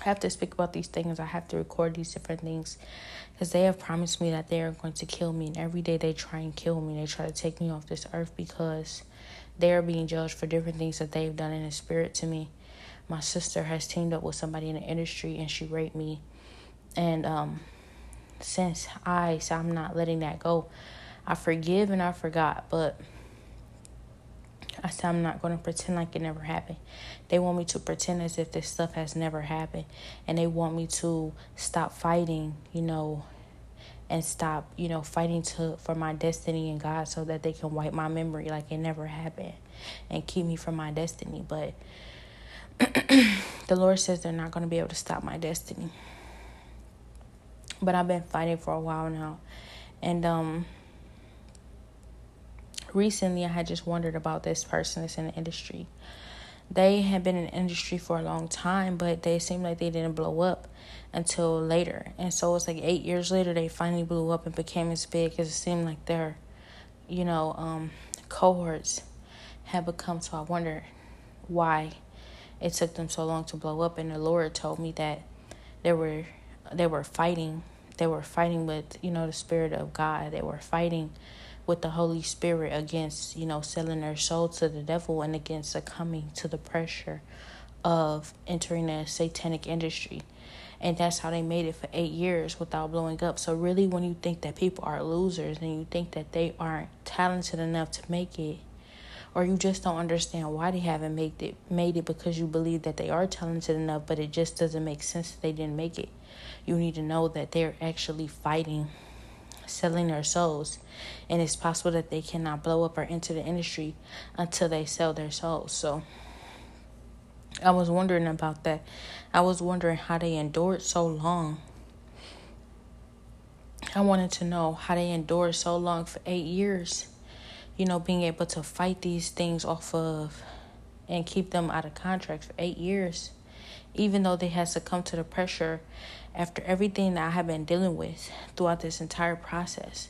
I have to speak about these things. I have to record these different things because they have promised me that they are going to kill me. And every day they try and kill me. They try to take me off this earth because they are being judged for different things that they've done in the spirit to me. My sister has teamed up with somebody in the industry and she raped me. And um, since I, so I'm not letting that go. I forgive and I forgot, but I said, I'm not going to pretend like it never happened. They want me to pretend as if this stuff has never happened. And they want me to stop fighting, you know, and stop, you know, fighting to for my destiny and God so that they can wipe my memory like it never happened and keep me from my destiny. But [CLEARS THROAT] the Lord says they're not going to be able to stop my destiny. But I've been fighting for a while now. And um recently I had just wondered about this person that's in the industry. They had been in the industry for a long time, but they seemed like they didn't blow up until later. And so it's like eight years later they finally blew up and became as big because it seemed like their, you know, um, cohorts had become. So I wonder why it took them so long to blow up. And the Lord told me that they were they were fighting. They were fighting with you know the spirit of God. They were fighting with the Holy Spirit against, you know, selling their soul to the devil and against succumbing to the pressure of entering a satanic industry. And that's how they made it for eight years without blowing up. So, really, when you think that people are losers and you think that they aren't talented enough to make it, or you just don't understand why they haven't made it, made it because you believe that they are talented enough, but it just doesn't make sense that they didn't make it. You need to know that they're actually fighting selling their souls. And it's possible that they cannot blow up or enter the industry until they sell their souls. So I was wondering about that. I was wondering how they endured so long. I wanted to know how they endured so long for eight years. You know, being able to fight these things off of and keep them out of contract for eight years, even though they had succumbed to the pressure after everything that I have been dealing with throughout this entire process,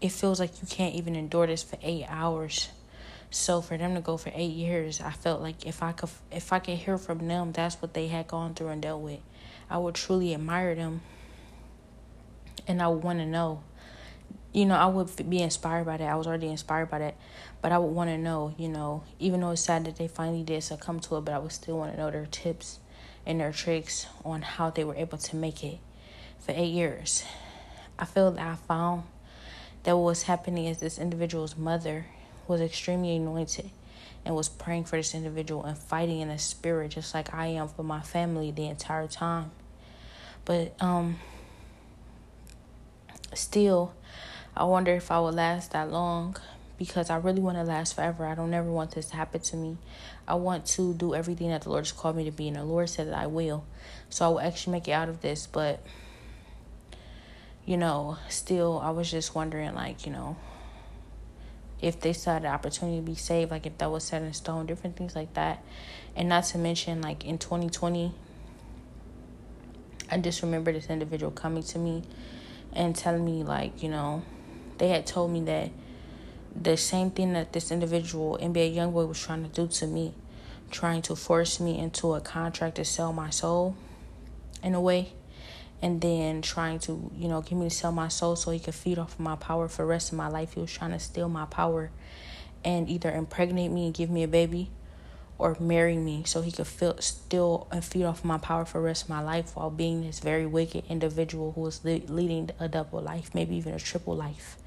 it feels like you can't even endure this for eight hours. So for them to go for eight years, I felt like if I could if I could hear from them, that's what they had gone through and dealt with. I would truly admire them, and I would want to know you know, I would be inspired by that. I was already inspired by that. But I would want to know, you know, even though it's sad that they finally did succumb to it, but I would still want to know their tips and their tricks on how they were able to make it for eight years. I feel that I found that what was happening is this individual's mother was extremely anointed and was praying for this individual and fighting in the spirit just like I am for my family the entire time. But um still I wonder if I will last that long because I really want to last forever. I don't ever want this to happen to me. I want to do everything that the Lord has called me to be, and the Lord said that I will. So I will actually make it out of this. But, you know, still, I was just wondering, like, you know, if they saw the opportunity to be saved, like if that was set in stone, different things like that. And not to mention, like in 2020, I just remember this individual coming to me and telling me, like, you know, they had told me that the same thing that this individual NBA YoungBoy was trying to do to me, trying to force me into a contract to sell my soul in a way and then trying to, you know, get me to sell my soul so he could feed off of my power for the rest of my life. He was trying to steal my power and either impregnate me and give me a baby or marry me so he could feel still and feed off my power for the rest of my life while being this very wicked individual who was leading a double life, maybe even a triple life,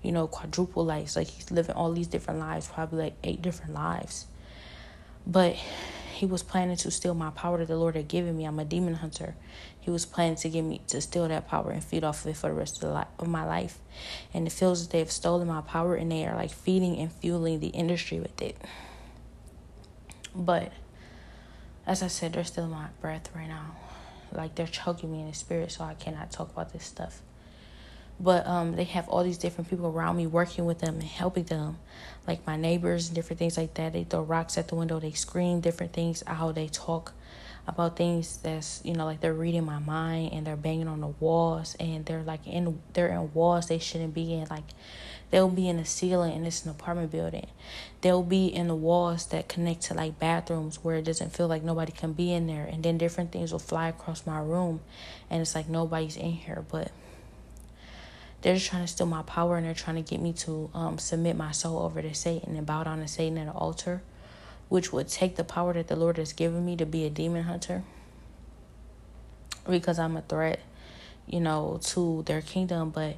you know, quadruple lives. Like he's living all these different lives, probably like eight different lives. But he was planning to steal my power that the Lord had given me. I'm a demon hunter. He was planning to get me to steal that power and feed off of it for the rest of, the li- of my life. And it feels that they have stolen my power and they are like feeding and fueling the industry with it. But as I said, they're still my breath right now. Like they're choking me in the spirit, so I cannot talk about this stuff. But um, they have all these different people around me working with them and helping them, like my neighbors and different things like that. They throw rocks at the window, they scream different things how they talk about things that's you know like they're reading my mind and they're banging on the walls and they're like in they're in walls they shouldn't be in. Like they'll be in the ceiling and it's an apartment building. They'll be in the walls that connect to like bathrooms where it doesn't feel like nobody can be in there. And then different things will fly across my room and it's like nobody's in here. But they're just trying to steal my power and they're trying to get me to um, submit my soul over to Satan and bow down to Satan at the altar which would take the power that the Lord has given me to be a demon hunter because I'm a threat, you know, to their kingdom, but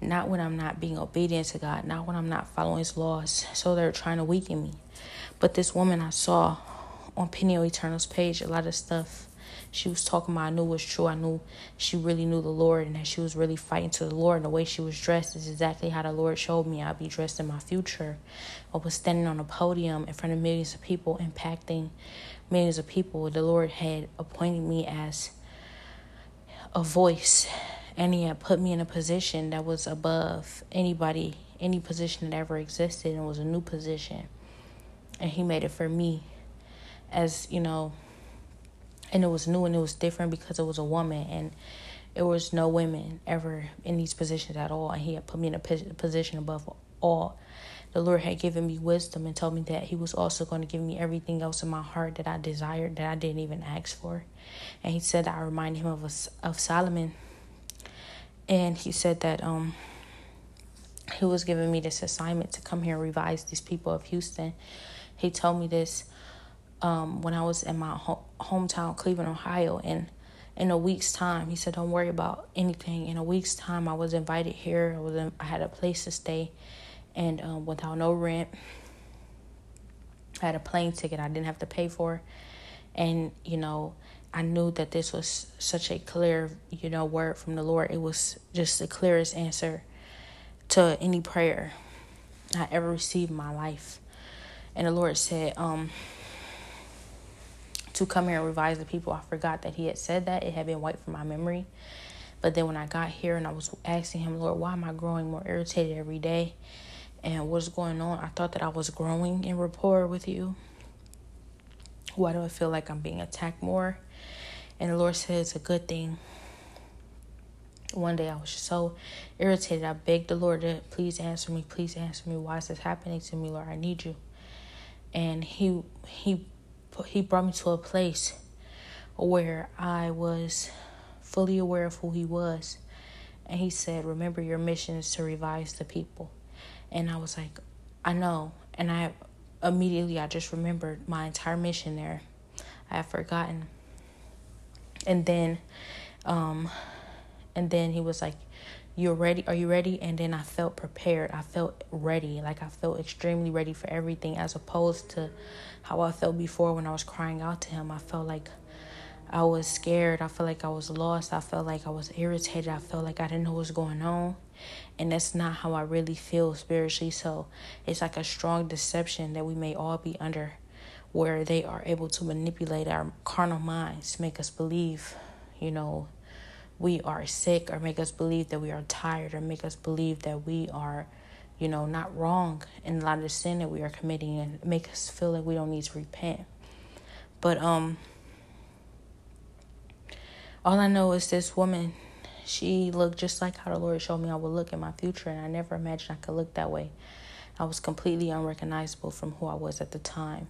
not when I'm not being obedient to God, not when I'm not following His laws. So they're trying to weaken me. But this woman I saw on Peniel Eternal's page, a lot of stuff she was talking about I knew was true. I knew she really knew the Lord and that she was really fighting to the Lord. And the way she was dressed is exactly how the Lord showed me I'd be dressed in my future. I was standing on a podium in front of millions of people, impacting millions of people. The Lord had appointed me as a voice and he had put me in a position that was above anybody, any position that ever existed and was a new position. And he made it for me as, you know, and it was new and it was different because it was a woman and there was no women ever in these positions at all. And he had put me in a position above all. The lord had given me wisdom and told me that he was also going to give me everything else in my heart that i desired that i didn't even ask for. And he said i remind him of a, of solomon. And he said that um he was giving me this assignment to come here and revise these people of houston. He told me this um, when I was in my ho- hometown, Cleveland, Ohio, and in a week's time, he said, "Don't worry about anything." In a week's time, I was invited here. I was in, I had a place to stay, and um, without no rent, I had a plane ticket I didn't have to pay for, and you know, I knew that this was such a clear, you know, word from the Lord. It was just the clearest answer to any prayer I ever received in my life, and the Lord said, um to come here and revise the people. I forgot that he had said that. It had been wiped from my memory. But then when I got here and I was asking him, Lord, why am I growing more irritated every day? And what's going on? I thought that I was growing in rapport with you. Why do I feel like I'm being attacked more? And the Lord said it's a good thing. One day I was so irritated. I begged the Lord to please answer me, please answer me. Why is this happening to me, Lord? I need you. And he he he brought me to a place where I was fully aware of who he was And he said, Remember, your mission is to revise the people. And I was like, I know. And I immediately, I just remembered my entire mission there. I had forgotten. And then, um, and then he was like, you're ready are you ready and then i felt prepared i felt ready like i felt extremely ready for everything as opposed to how i felt before when i was crying out to him. I felt like i was scared. I felt like i was lost. I felt like i was irritated. I felt like i didn't know what was going on. And that's not how i really feel spiritually. So it's like a strong deception that we may all be under where they are able to manipulate our carnal minds to make us believe you know we are sick or make us believe that we are tired or make us believe that we are, you know, not wrong in a lot of the sin that we are committing and make us feel like we don't need to repent. But um all I know is this woman, she looked just like how the Lord showed me I would look in my future and I never imagined I could look that way. I was completely unrecognizable from who I was at the time.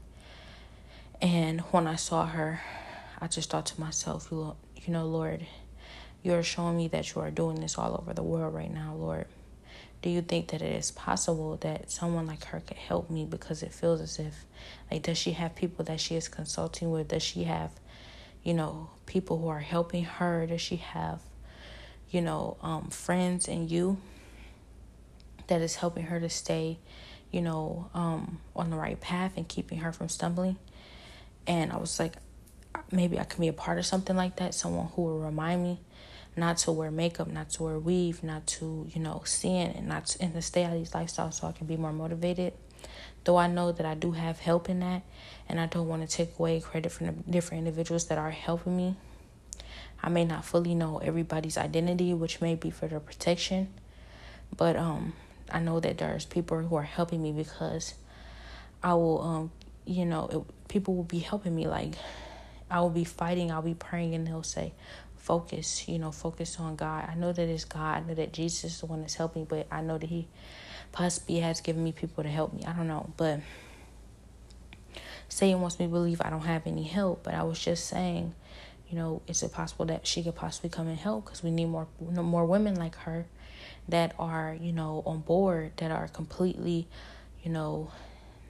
And when I saw her, I just thought to myself, you know, Lord, you are showing me that you are doing this all over the world right now, Lord. Do you think that it is possible that someone like her could help me because it feels as if, like, does she have people that she is consulting with? Does she have, you know, people who are helping her? Does she have, you know, um, friends and you that is helping her to stay, you know, um, on the right path and keeping her from stumbling? And I was like, maybe I can be a part of something like that. Someone who will remind me not to wear makeup, not to wear weave, not to, you know, sin and not to, and to stay out of these lifestyles so I can be more motivated. Though I know that I do have help in that and I don't want to take away credit from the different individuals that are helping me. I may not fully know everybody's identity, which may be for their protection, but um I know that there's people who are helping me because I will um you know, it, people will be helping me like I will be fighting, I'll be praying and they'll say, focus, you know, focus on God. I know that it's God. I know that Jesus is the one that's helping, but I know that He possibly has given me people to help me. I don't know, but Satan wants me to believe I don't have any help. But I was just saying, you know, is it possible that she could possibly come and help? Because we need more more women like her that are, you know, on board, that are completely, you know,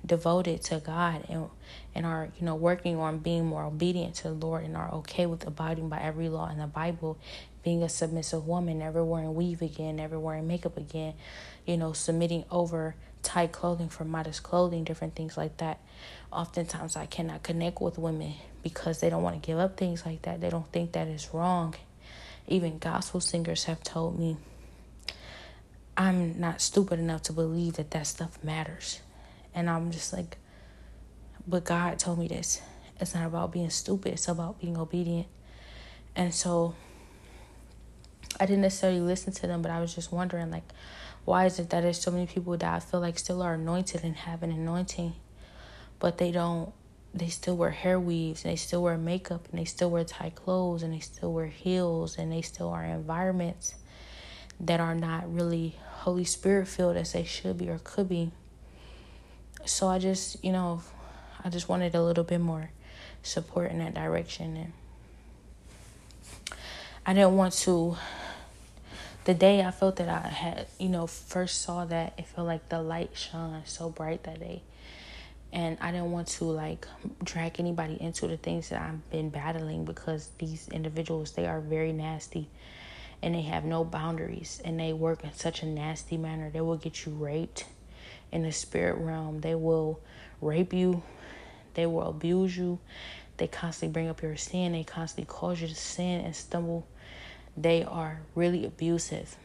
devoted to God and and are you know working on being more obedient to the Lord and are okay with abiding by every law in the Bible, being a submissive woman, never wearing weave again, never wearing makeup again, you know, submitting over tight clothing for modest clothing, different things like that. Oftentimes I cannot connect with women because they don't want to give up things like that. They don't think that is wrong. Even gospel singers have told me I'm not stupid enough to believe that that stuff matters. And I'm just like, but God told me this. It's not about being stupid, it's about being obedient. And so I didn't necessarily listen to them, but I was just wondering, like, why is it that there's so many people that I feel like still are anointed and have an anointing, but they don't, they still wear hair weaves and they still wear makeup and they still wear tight clothes and they still wear heels and they still are in environments that are not really Holy Spirit filled as they should be or could be. So I just, you know, I just wanted a little bit more support in that direction and I didn't want to the day I felt that I had, you know, first saw that, it felt like the light shone so bright that day. And I didn't want to like drag anybody into the things that I've been battling because these individuals, they are very nasty and they have no boundaries and they work in such a nasty manner. They will get you raped in the spirit realm. They will rape you, they will abuse you, they constantly bring up your sin, they constantly cause you to sin and stumble. They are really abusive.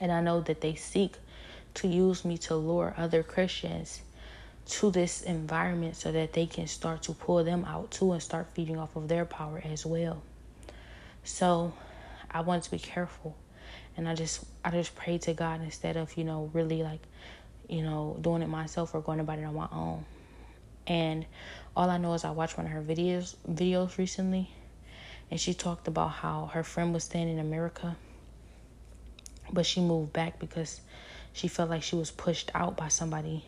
And I know that they seek to use me to lure other Christians to this environment so that they can start to pull them out too and start feeding off of their power as well. So I want to be careful and I just I just pray to God instead of you know really like you know doing it myself or going about it on my own. And all I know is I watched one of her videos videos recently, and she talked about how her friend was staying in America, but she moved back because she felt like she was pushed out by somebody,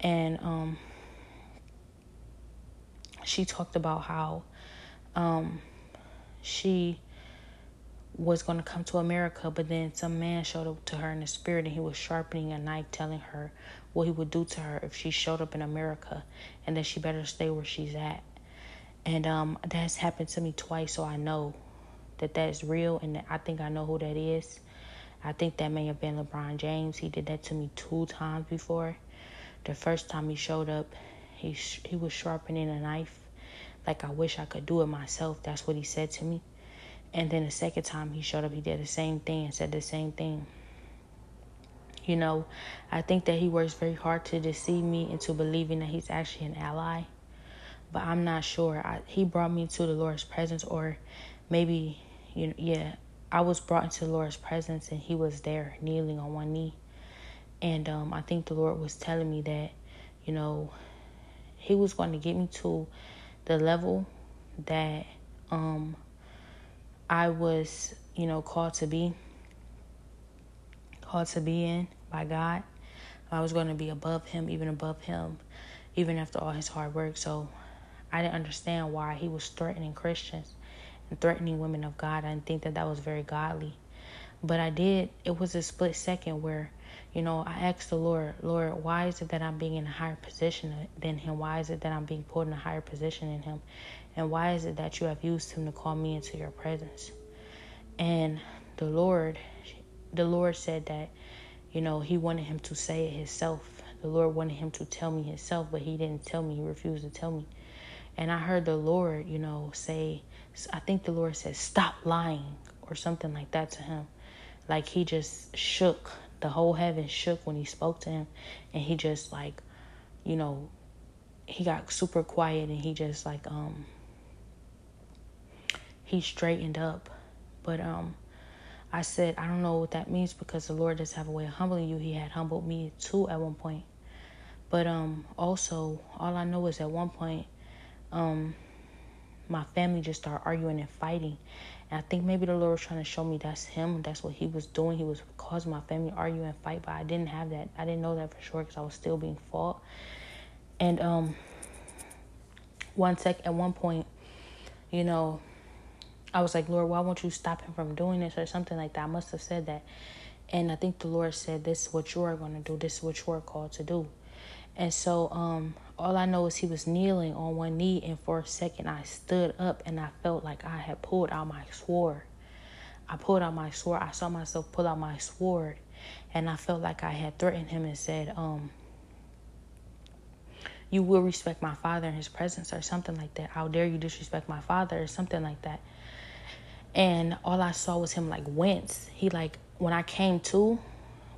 and um, she talked about how um, she was going to come to America, but then some man showed up to her in the spirit and he was sharpening a knife, telling her what he would do to her if she showed up in America and that she better stay where she's at. And um, that's happened to me twice, so I know that that is real, and I think I know who that is. I think that may have been LeBron James. He did that to me two times before. The first time he showed up, he sh- he was sharpening a knife, like I wish I could do it myself. That's what he said to me. And then the second time he showed up, he did the same thing and said the same thing. You know, I think that he works very hard to deceive me into believing that he's actually an ally. But I'm not sure. I, he brought me to the Lord's presence, or maybe, you know, yeah, I was brought into the Lord's presence and he was there kneeling on one knee. And um, I think the Lord was telling me that, you know, he was going to get me to the level that um, I was, you know, called to be, called to be in by God. I was going to be above him, even above him, even after all his hard work. So I didn't understand why he was threatening Christians and threatening women of God. I didn't think that that was very godly. But I did, it was a split second where, you know, I asked the Lord, Lord, why is it that I'm being in a higher position than him? Why is it that I'm being put in a higher position than him? And why is it that you have used him to call me into your presence? And the Lord, the Lord said that, you know, he wanted him to say it himself. The Lord wanted him to tell me himself, but he didn't tell me. He refused to tell me. And I heard the Lord, you know, say, I think the Lord said, stop lying or something like that to him. Like he just shook. The whole heaven shook when he spoke to him. And he just like, you know, he got super quiet and he just like, um, he straightened up. But, um, I said, I don't know what that means because the Lord does have a way of humbling you. He had humbled me too at one point. But um also all I know is at one point um, my family just started arguing and fighting. And I think maybe the Lord was trying to show me that's him. That's what he was doing. He was causing my family argue and fight. But I didn't have that. I didn't know that for sure because I was still being fought. And um, one sec at one point, you know, I was like, Lord, why won't you stop him from doing this or something like that? I must have said that. And I think the Lord said, This is what you are going to do. This is what you are called to do. And so um, all I know is he was kneeling on one knee, and for a second I stood up and I felt like I had pulled out my sword. I pulled out my sword. I saw myself pull out my sword, and I felt like I had threatened him and said, um, you will respect my father in his presence or something like that. How dare you disrespect my father or something like that. And all I saw was him like wince. He like when I came to,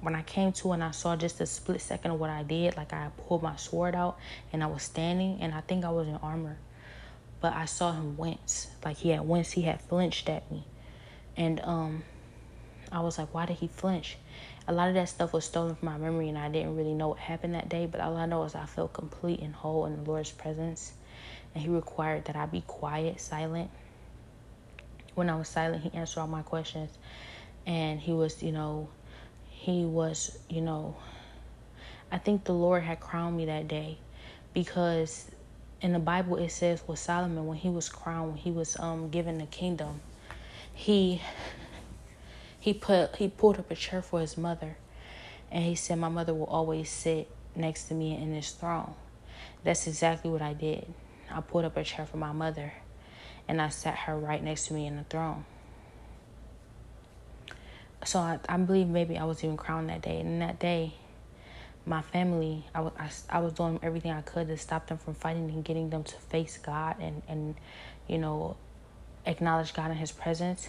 when I came to and I saw just a split second of what I did, like I pulled my sword out and I was standing and I think I was in armor. But I saw him wince. Like he had winced, he had flinched at me. And um I was like, why did he flinch? A lot of that stuff was stolen from my memory and I didn't really know what happened that day, but all I know is I felt complete and whole in the Lord's presence. And he required that I be quiet, silent. When I was silent, he answered all my questions. And he was, you know, he was, you know, I think the Lord had crowned me that day because in the Bible it says with Solomon when he was crowned, when he was um given the kingdom, he he put he pulled up a chair for his mother and he said my mother will always sit next to me in this throne. That's exactly what I did. I pulled up a chair for my mother and I sat her right next to me in the throne so I, I believe maybe I was even crowned that day. And that day, my family, I was, I, I was doing everything I could to stop them from fighting and getting them to face God and, and you know, acknowledge God in His presence.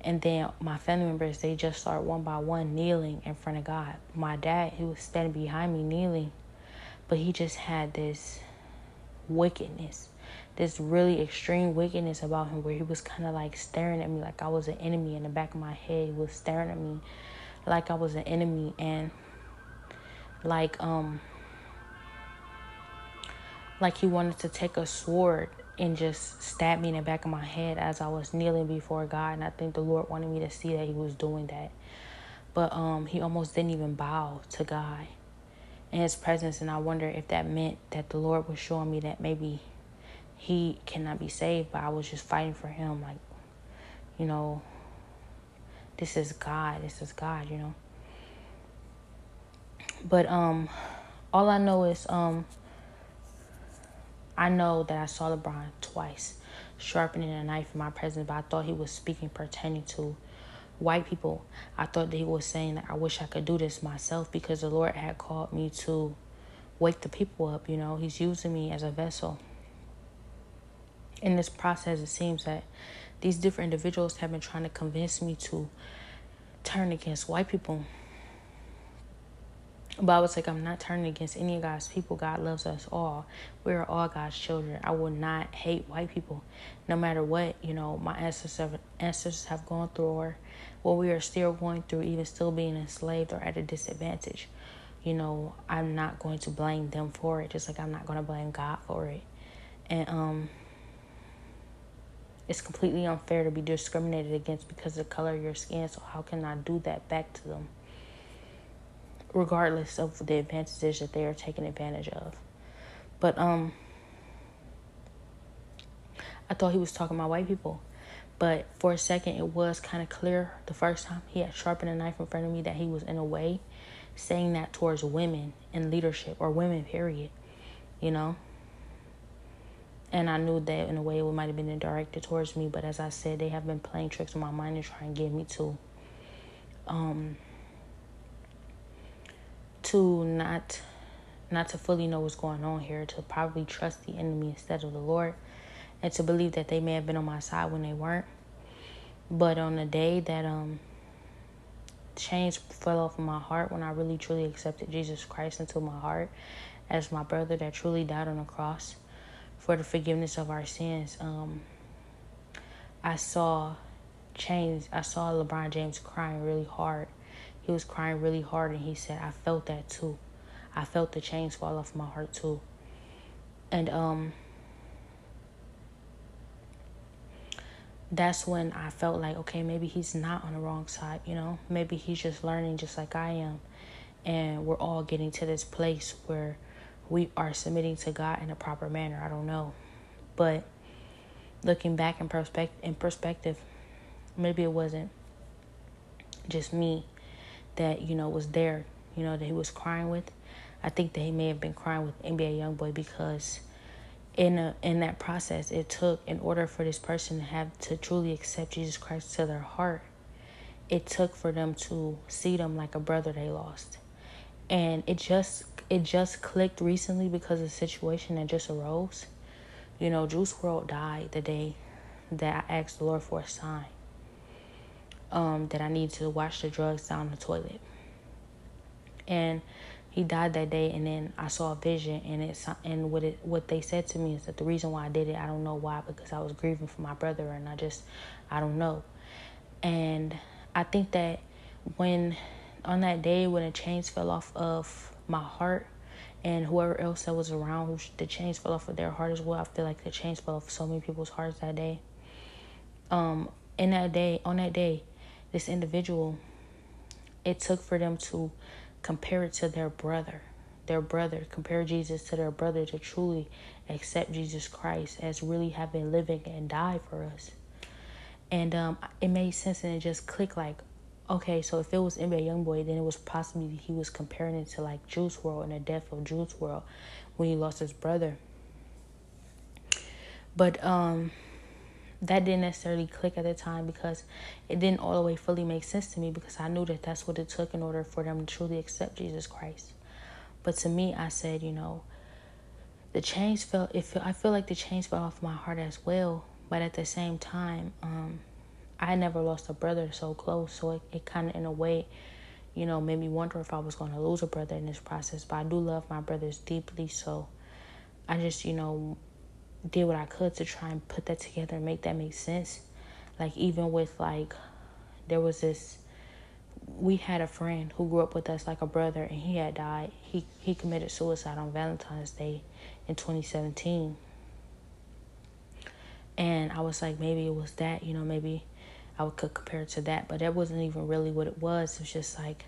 And then my family members, they just start one by one kneeling in front of God. My dad, he was standing behind me kneeling, but he just had this wickedness this really extreme wickedness about him where he was kind of like staring at me like I was an enemy in the back of my head. He was staring at me like I was an enemy and like um like he wanted to take a sword and just stab me in the back of my head as I was kneeling before God and I think the Lord wanted me to see that he was doing that. But um he almost didn't even bow to God in his presence and I wonder if that meant that the Lord was showing me that maybe he cannot be saved, but I was just fighting for him, like, you know, this is God. This is God, you know. But um all I know is um I know that I saw LeBron twice sharpening a knife in my presence, but I thought he was speaking pertaining to white people. I thought that he was saying that I wish I could do this myself because the Lord had called me to wake the people up, you know. He's using me as a vessel. In this process, it seems that these different individuals have been trying to convince me to turn against white people. But I was like, I'm not turning against any of God's people. God loves us all. We are all God's children. I will not hate white people, no matter what you know my ancestors have, ancestors have gone through, or what we are still going through, even still being enslaved or at a disadvantage. You know, I'm not going to blame them for it, just like I'm not going to blame God for it. And um, it's completely unfair to be discriminated against because of the color of your skin. So how can I do that back to them? regardless of the advantages that they are taking advantage of. But um I thought he was talking about white people. But for a second it was kind of clear the first time he had sharpened a knife in front of me that he was in a way saying that towards women in leadership or women period. You know? And I knew that in a way it might have been directed towards me, but as I said, they have been playing tricks on my mind to try and get me to um to not not to fully know what's going on here, to probably trust the enemy instead of the Lord, and to believe that they may have been on my side when they weren't. But on the day that um chains fell off of my heart when I really truly accepted Jesus Christ into my heart as my brother that truly died on the cross for the forgiveness of our sins, um, I saw chains. I saw LeBron James crying really hard he was crying really hard and he said, I felt that too. I felt the chains fall off my heart too. And um that's when I felt like, okay, maybe he's not on the wrong side, you know? Maybe he's just learning just like I am. And we're all getting to this place where we are submitting to God in a proper manner. I don't know. But looking back in perspective in perspective, maybe it wasn't just me that you know was there, you know that he was crying with. I think that he may have been crying with NBA YoungBoy because in a, in that process it took in order for this person to have to truly accept Jesus Christ to their heart. It took for them to see them like a brother they lost, and it just it just clicked recently because of the situation that just arose. You know, Juice WRLD died the day that I asked the Lord for a sign um, that I need to wash the drugs down the toilet. And he died that day, and then I saw a vision, and it and what it what they said to me is that the reason why I did it, I don't know why, because I was grieving for my brother, and I just I don't know. And I think that when on that day when the chains fell off of my heart, and whoever else that was around, who the chains fell off of their heart as well. I feel like the chains fell off so many people's hearts that day. Um, in that day, on that day, this individual, it took for them to compare it to their brother. Their brother, compare Jesus to their brother to truly accept Jesus Christ as really having living and died for us. And um, it made sense and it just clicked like, okay, so if it was NBA Youngboy, then it was possibly he was comparing it to like Juice WRLD and the death of Juice WRLD when he lost his brother. But um that didn't necessarily click at the time because it didn't all the way fully make sense to me because I knew that that's what it took in order for them to truly accept Jesus Christ. But to me, I said, you know, the chains fell. If I feel like the chains fell off my heart as well, but at the same time, um, I never lost a brother so close, so it, it kind of in a way, you know, made me wonder if I was going to lose a brother in this process. But I do love my brothers deeply, so I just, you know, did what I could to try and put that together and make that make sense. Like even with like there was this we had a friend who grew up with us like a brother and he had died. He he committed suicide on Valentine's Day in 2017. And I was like maybe it was that, you know, maybe I could compare it to that, but that wasn't even really what it was. It's just like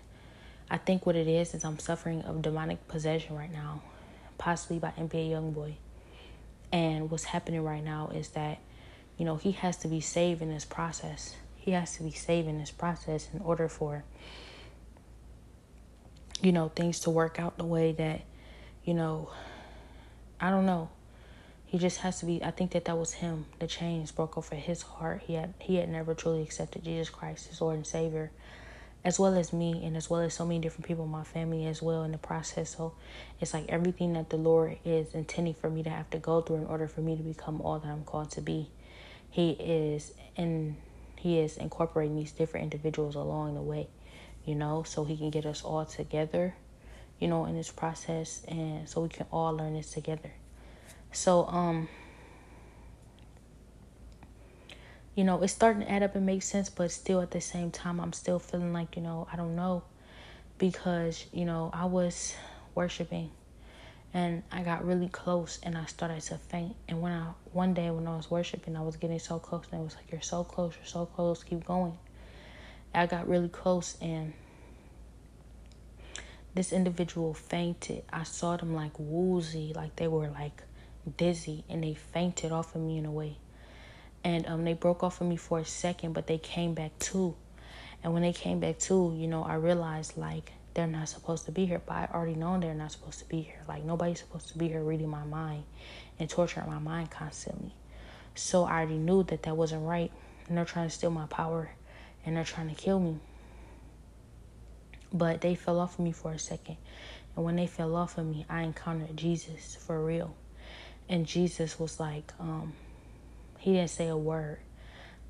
I think what it is is I'm suffering of demonic possession right now, possibly by NBA YoungBoy. And what's happening right now is that, you know, he has to be saved in this process. he has to be saved in this process in order for you know things to work out the way that you know I don't know. He just has to be. I think that that was him. The chains broke over his heart. He had he had never truly accepted Jesus Christ as Lord and Savior, as well as me, and as well as so many different people in my family as well in the process. So it's like everything that the Lord is intending for me to have to go through in order for me to become all that I'm called to be. He is and he is incorporating these different individuals along the way, you know, so he can get us all together, you know, in this process, and so we can all learn this together. So, um, you know, it's starting to add up and make sense, but still at the same time, I'm still feeling like, you know, I don't know because, you know, I was worshiping and I got really close and I started to faint. And when I, one day when I was worshiping, I was getting so close and it was like, You're so close, you're so close, keep going. I got really close and this individual fainted. I saw them like woozy, like they were like dizzy and they fainted off of me in a way. And um, they broke off of me for a second, but they came back too. And when they came back too, you know, I realized like they're not supposed to be here. But I already known they're not supposed to be here. Like nobody's supposed to be here reading my mind and torturing my mind constantly. So I already knew that that wasn't right. And they're trying to steal my power and they're trying to kill me. But they fell off of me for a second. And when they fell off of me, I encountered Jesus for real. And Jesus was like, um, he didn't say a word,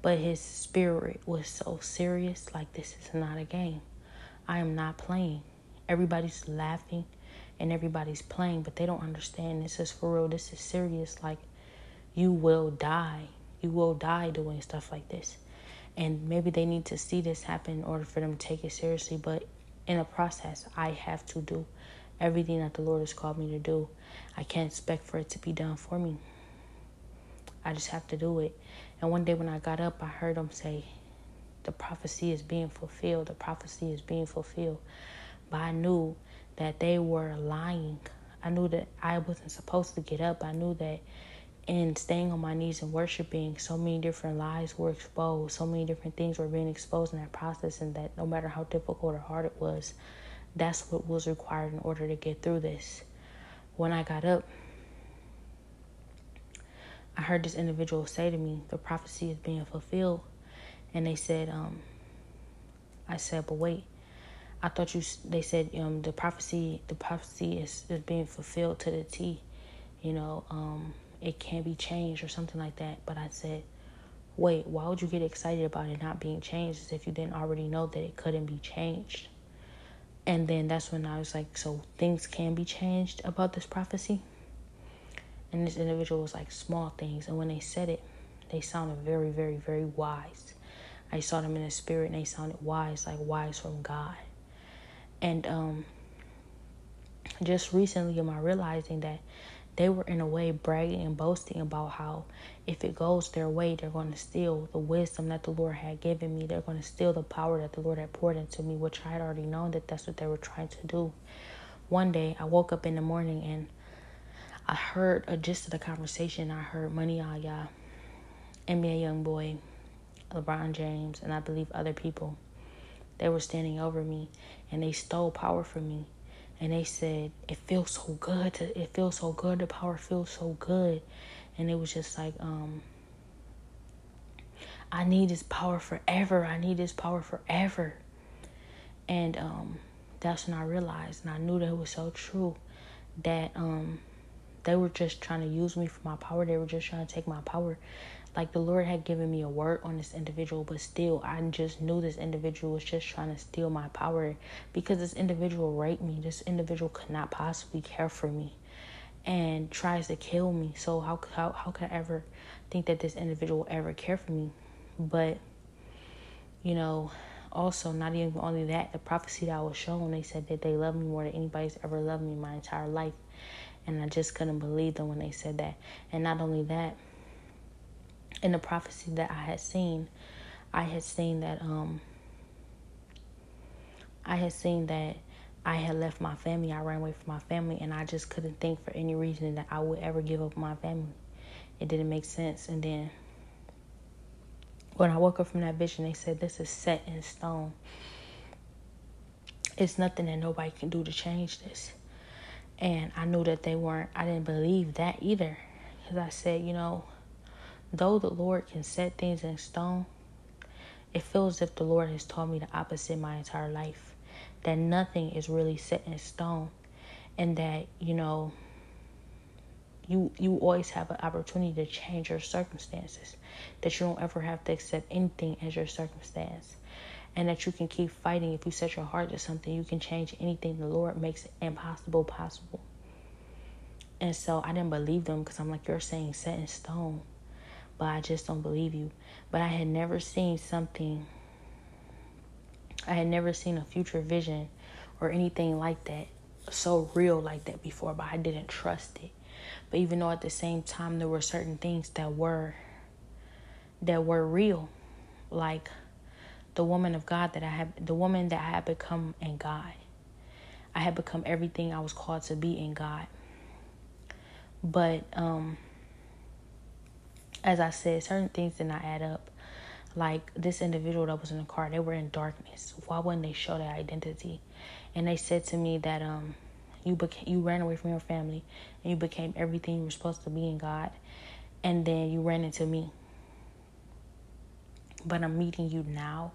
but his spirit was so serious. Like, this is not a game. I am not playing. Everybody's laughing and everybody's playing, but they don't understand this is for real. This is serious. Like, you will die. You will die doing stuff like this. And maybe they need to see this happen in order for them to take it seriously. But in the process, I have to do everything that the Lord has called me to do. I can't expect for it to be done for me. I just have to do it. And one day when I got up, I heard him say, The prophecy is being fulfilled. The prophecy is being fulfilled. But I knew that they were lying. I knew that I wasn't supposed to get up. I knew that in staying on my knees and worshiping, so many different lies were exposed. So many different things were being exposed in that process, and that no matter how difficult or hard it was, that's what was required in order to get through this. When I got up, I heard this individual say to me, The prophecy is being fulfilled. And they said, um, I said, but wait, I thought you, they said, um, the prophecy, the prophecy is, is being fulfilled to the T. You know, um, it can't be changed or something like that. But I said, wait, why would you get excited about it not being changed as if you didn't already know that it couldn't be changed? And then that's when I was like, so things can be changed about this prophecy? And this individual was like, small things. And when they said it, they sounded very, very, very wise. I saw them in the spirit and they sounded wise, like wise from God. And um, just recently, am I realizing that they were in a way bragging and boasting about how if it goes their way, they're going to steal the wisdom that the Lord had given me. They're going to steal the power that the Lord had poured into me, which I had already known that that's what they were trying to do. One day, I woke up in the morning and I heard a gist of the conversation. I heard Money Aya, NBA Young Boy, LeBron James, and I believe other people. They were standing over me and they stole power from me and they said it feels so good to, it feels so good. The power feels so good. And it was just like um i need this power forever. I need this power forever. And um that's when i realized and i knew that it was so true that um they were just trying to use me for my power. They were just trying to take my power like the Lord had given me a word on this individual, but still, I just knew this individual was just trying to steal my power because this individual raped me. This individual could not possibly care for me and tries to kill me. So how how how could I ever think that this individual ever care for me? But you know, also not even only that, the prophecy that I was shown, they said that they love me more than anybody's ever loved me my entire life. And I just couldn't believe them when they said that. And not only that, in the prophecy that I had seen, I had seen that um I had seen that I had left my family, I ran away from my family and I just couldn't think for any reason that I would ever give up my family. It didn't make sense and then when I woke up from that vision, they said this is set in stone. It's nothing that nobody can do to change this. And I knew that they weren't, I didn't believe that either. Because I said, you know, though the Lord can set things in stone, it feels as if the Lord has told me the opposite my entire life. That nothing is really set in stone. And that, you know, you you always have an opportunity to change your circumstances. That you don't ever have to accept anything as your circumstance. And that you can keep fighting if you set your heart to something, you can change anything. The Lord makes impossible possible. And so I didn't believe them because I'm like, you're saying set in stone but I just don't believe you. But I had never seen something, I had never seen a future vision or anything like that, so real like that before, but I didn't trust it. But even though at the same time there were certain things that were that were real, like the woman of God that I had the woman that I had become in God. I had become everything I was called to be in God. But um as I said, certain things did not add up. Like this individual that was in the car, they were in darkness. Why wouldn't they show their identity? And they said to me that um, you you ran away from your family and you became everything you were supposed to be in God, and then you ran into me. But I'm meeting you now.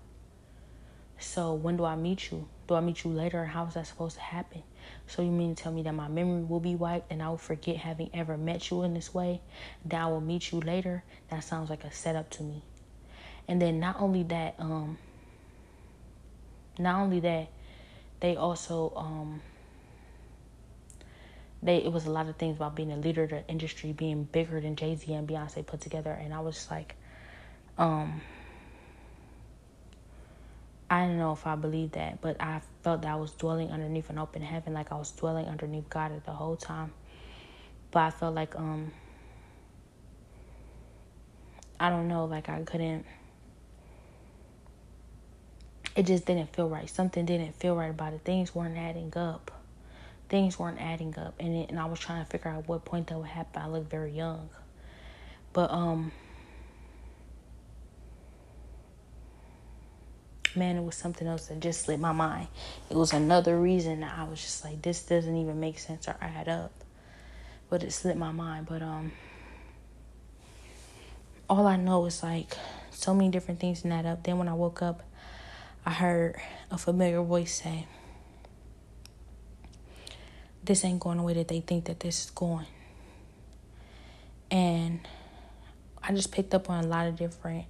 So when do I meet you? Do I meet you later? How is that supposed to happen? So you mean to tell me that my memory will be wiped and I will forget having ever met you in this way? That I will meet you later? That sounds like a setup to me. And then not only that, um, not only that, they also um they it was a lot of things about being a leader of the industry, being bigger than Jay Z and Beyonce put together, and I was like, um I don't know if I believe that, but I felt that I was dwelling underneath an open heaven, like I was dwelling underneath God the whole time. But I felt like um I don't know, like I couldn't it just didn't feel right. Something didn't feel right about it. Things weren't adding up. Things weren't adding up and it, and I was trying to figure out what point that would happen. I looked very young. But um man, it was something else that just slipped my mind. It was another reason that I was just like, this doesn't even make sense or add up. But it slipped my mind. But um, all I know is like so many different things in that up. Then when I woke up, I heard a familiar voice say, "This ain't going the way that they think that this is going." And I just picked up on a lot of different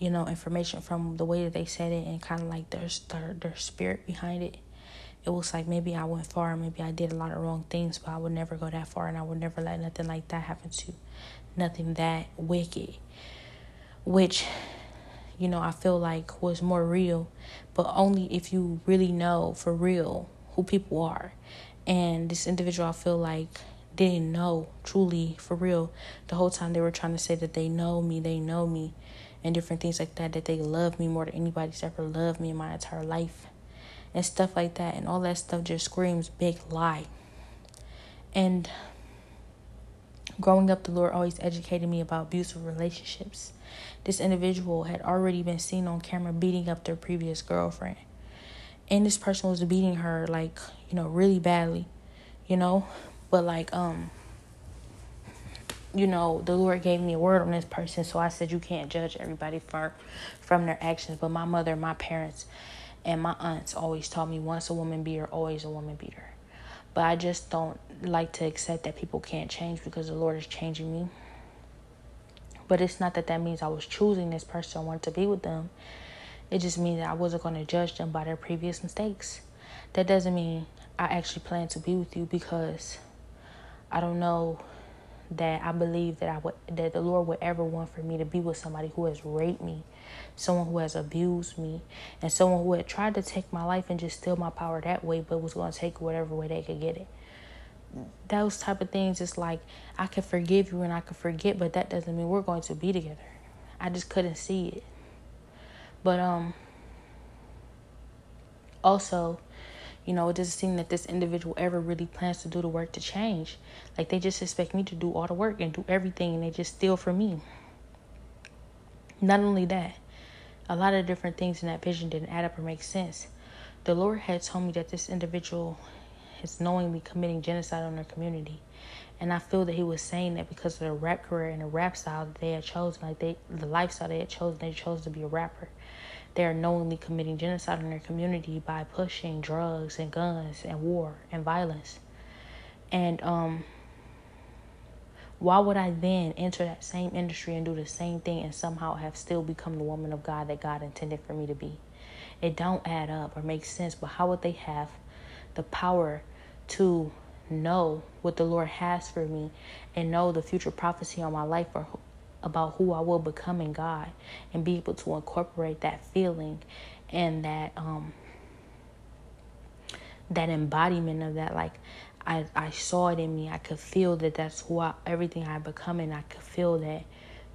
you know, information from the way that they said it and kind of like their, their their spirit behind it. It was like maybe I went far, maybe I did a lot of wrong things, but I would never go that far, and I would never let nothing like that happen to, nothing that wicked, which, you know, I feel like was more real, but only if you really know for real who people are, and this individual I feel like didn't know truly for real. The whole time they were trying to say that they know me, they know me and different things like that, that they love me more than anybody's ever loved me in my entire life. And stuff like that. And all that stuff just screams big lie. And growing up, the Lord always educated me about abusive relationships. This individual had already been seen on camera beating up their previous girlfriend. And this person was beating her like, you know, really badly, you know? But like, um, you know, the Lord gave me a word on this person, so I said you can't judge everybody for from their actions. But my mother, my parents, and my aunts always taught me once a woman beater, always a woman beater. But I just don't like to accept that people can't change because the Lord is changing me. But it's not that that means I was choosing this person, I wanted to be with them. It just means that I wasn't going to judge them by their previous mistakes. That doesn't mean I actually plan to be with you because I don't know that I believe that I would that the Lord would ever want for me to be with somebody who has raped me, someone who has abused me, and someone who had tried to take my life and just steal my power that way, but was going to take whatever way they could get it. Those type of things, it's like I can forgive you and I can forget, but that doesn't mean we're going to be together. I just couldn't see it. But um also you know, it doesn't seem that this individual ever really plans to do the work to change. Like they just expect me to do all the work and do everything and they just steal from me. Not only that, a lot of different things in that vision didn't add up or make sense. The Lord had told me that this individual is knowingly committing genocide on their community. And I feel that he was saying that because of the rap career and the rap style that they had chosen, like they the lifestyle they had chosen, they chose to be a rapper. They are knowingly committing genocide in their community by pushing drugs and guns and war and violence. And um why would I then enter that same industry and do the same thing and somehow have still become the woman of God that God intended for me to be? It don't add up or make sense, but how would they have the power to know what the Lord has for me and know the future prophecy on my life or about who I will become in God and be able to incorporate that feeling and that um that embodiment of that like I I saw it in me. I could feel that that's who I, everything I become and I could feel that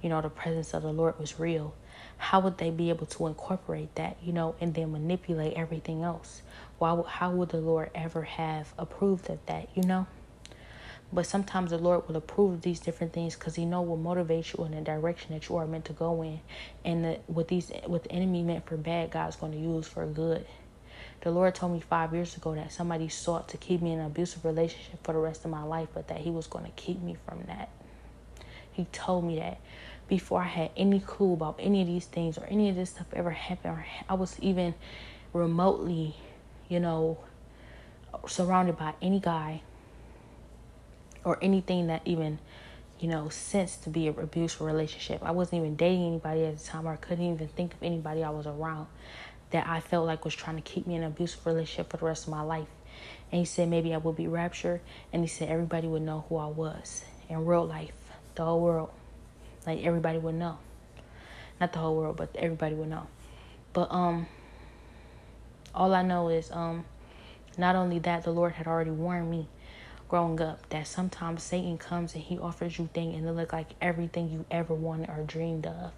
you know the presence of the Lord was real. How would they be able to incorporate that you know and then manipulate everything else? Why how would the lord ever have approved of that you know but sometimes the lord will approve of these different things because he know will motivate you in the direction that you are meant to go in. And the, what these what the enemy meant for bad god's going to use for good. The lord told me five years ago that somebody sought to keep me in an abusive relationship for the rest of my life but that he was going to keep me from that. He told me that before I had any clue about any of these things or any of this stuff ever happened or I was even remotely, you know, surrounded by any guy or anything that even, you know, sensed to be an abusive relationship. I wasn't even dating anybody at the time or I couldn't even think of anybody I was around that I felt like was trying to keep me in an abusive relationship for the rest of my life. And he said maybe I would be raptured and he said everybody would know who I was in real life, the whole world. Like everybody would know. Not the whole world, but everybody would know. But um all I know is um not only that the Lord had already warned me growing up that sometimes Satan comes and he offers you things and it look like everything you ever wanted or dreamed of.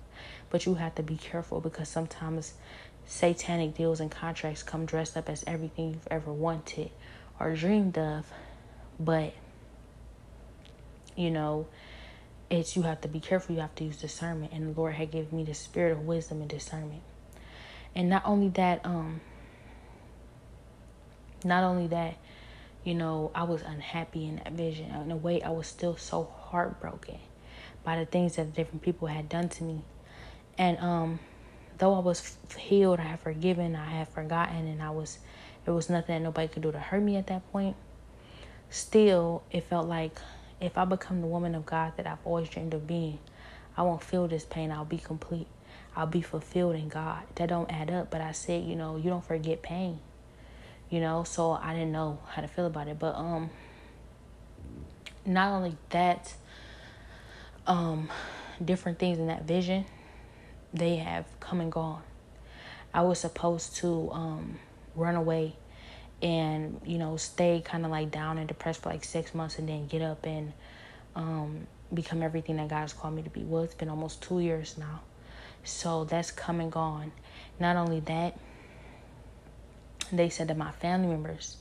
But you have to be careful because sometimes satanic deals and contracts come dressed up as everything you've ever wanted or dreamed of. But you know, it's you have to be careful you have to use discernment and the lord had given me the spirit of wisdom and discernment and not only that um not only that you know i was unhappy in that vision in a way i was still so heartbroken by the things that different people had done to me and um though i was healed i had forgiven i had forgotten and i was there was nothing that nobody could do to hurt me at that point still it felt like if I become the woman of God that I've always dreamed of being, I won't feel this pain. I'll be complete. I'll be fulfilled in God. That don't add up. But I said, you know, you don't forget pain. You know, so I didn't know how to feel about it. But um not only that, um, different things in that vision, they have come and gone. I was supposed to um run away and you know stay kind of like down and depressed for like six months and then get up and um, become everything that God's called me to be. Well, it's been almost two years now, so that's come and gone. Not only that, they said that my family members,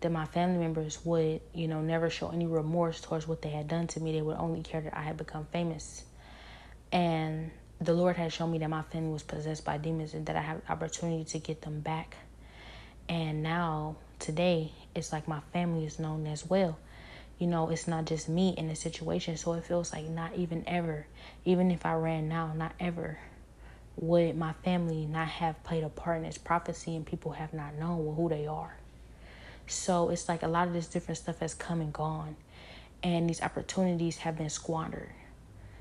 that my family members would you know never show any remorse towards what they had done to me. They would only care that I had become famous, and the Lord had shown me that my family was possessed by demons and that I have opportunity to get them back and now, today, it's like my family is known as well. You know, it's not just me in the situation. So it feels like not even ever, even if I ran now, not ever would my family not have played a part in this prophecy and people have not known who they are. So it's like a lot of this different stuff has come and gone, and these opportunities have been squandered.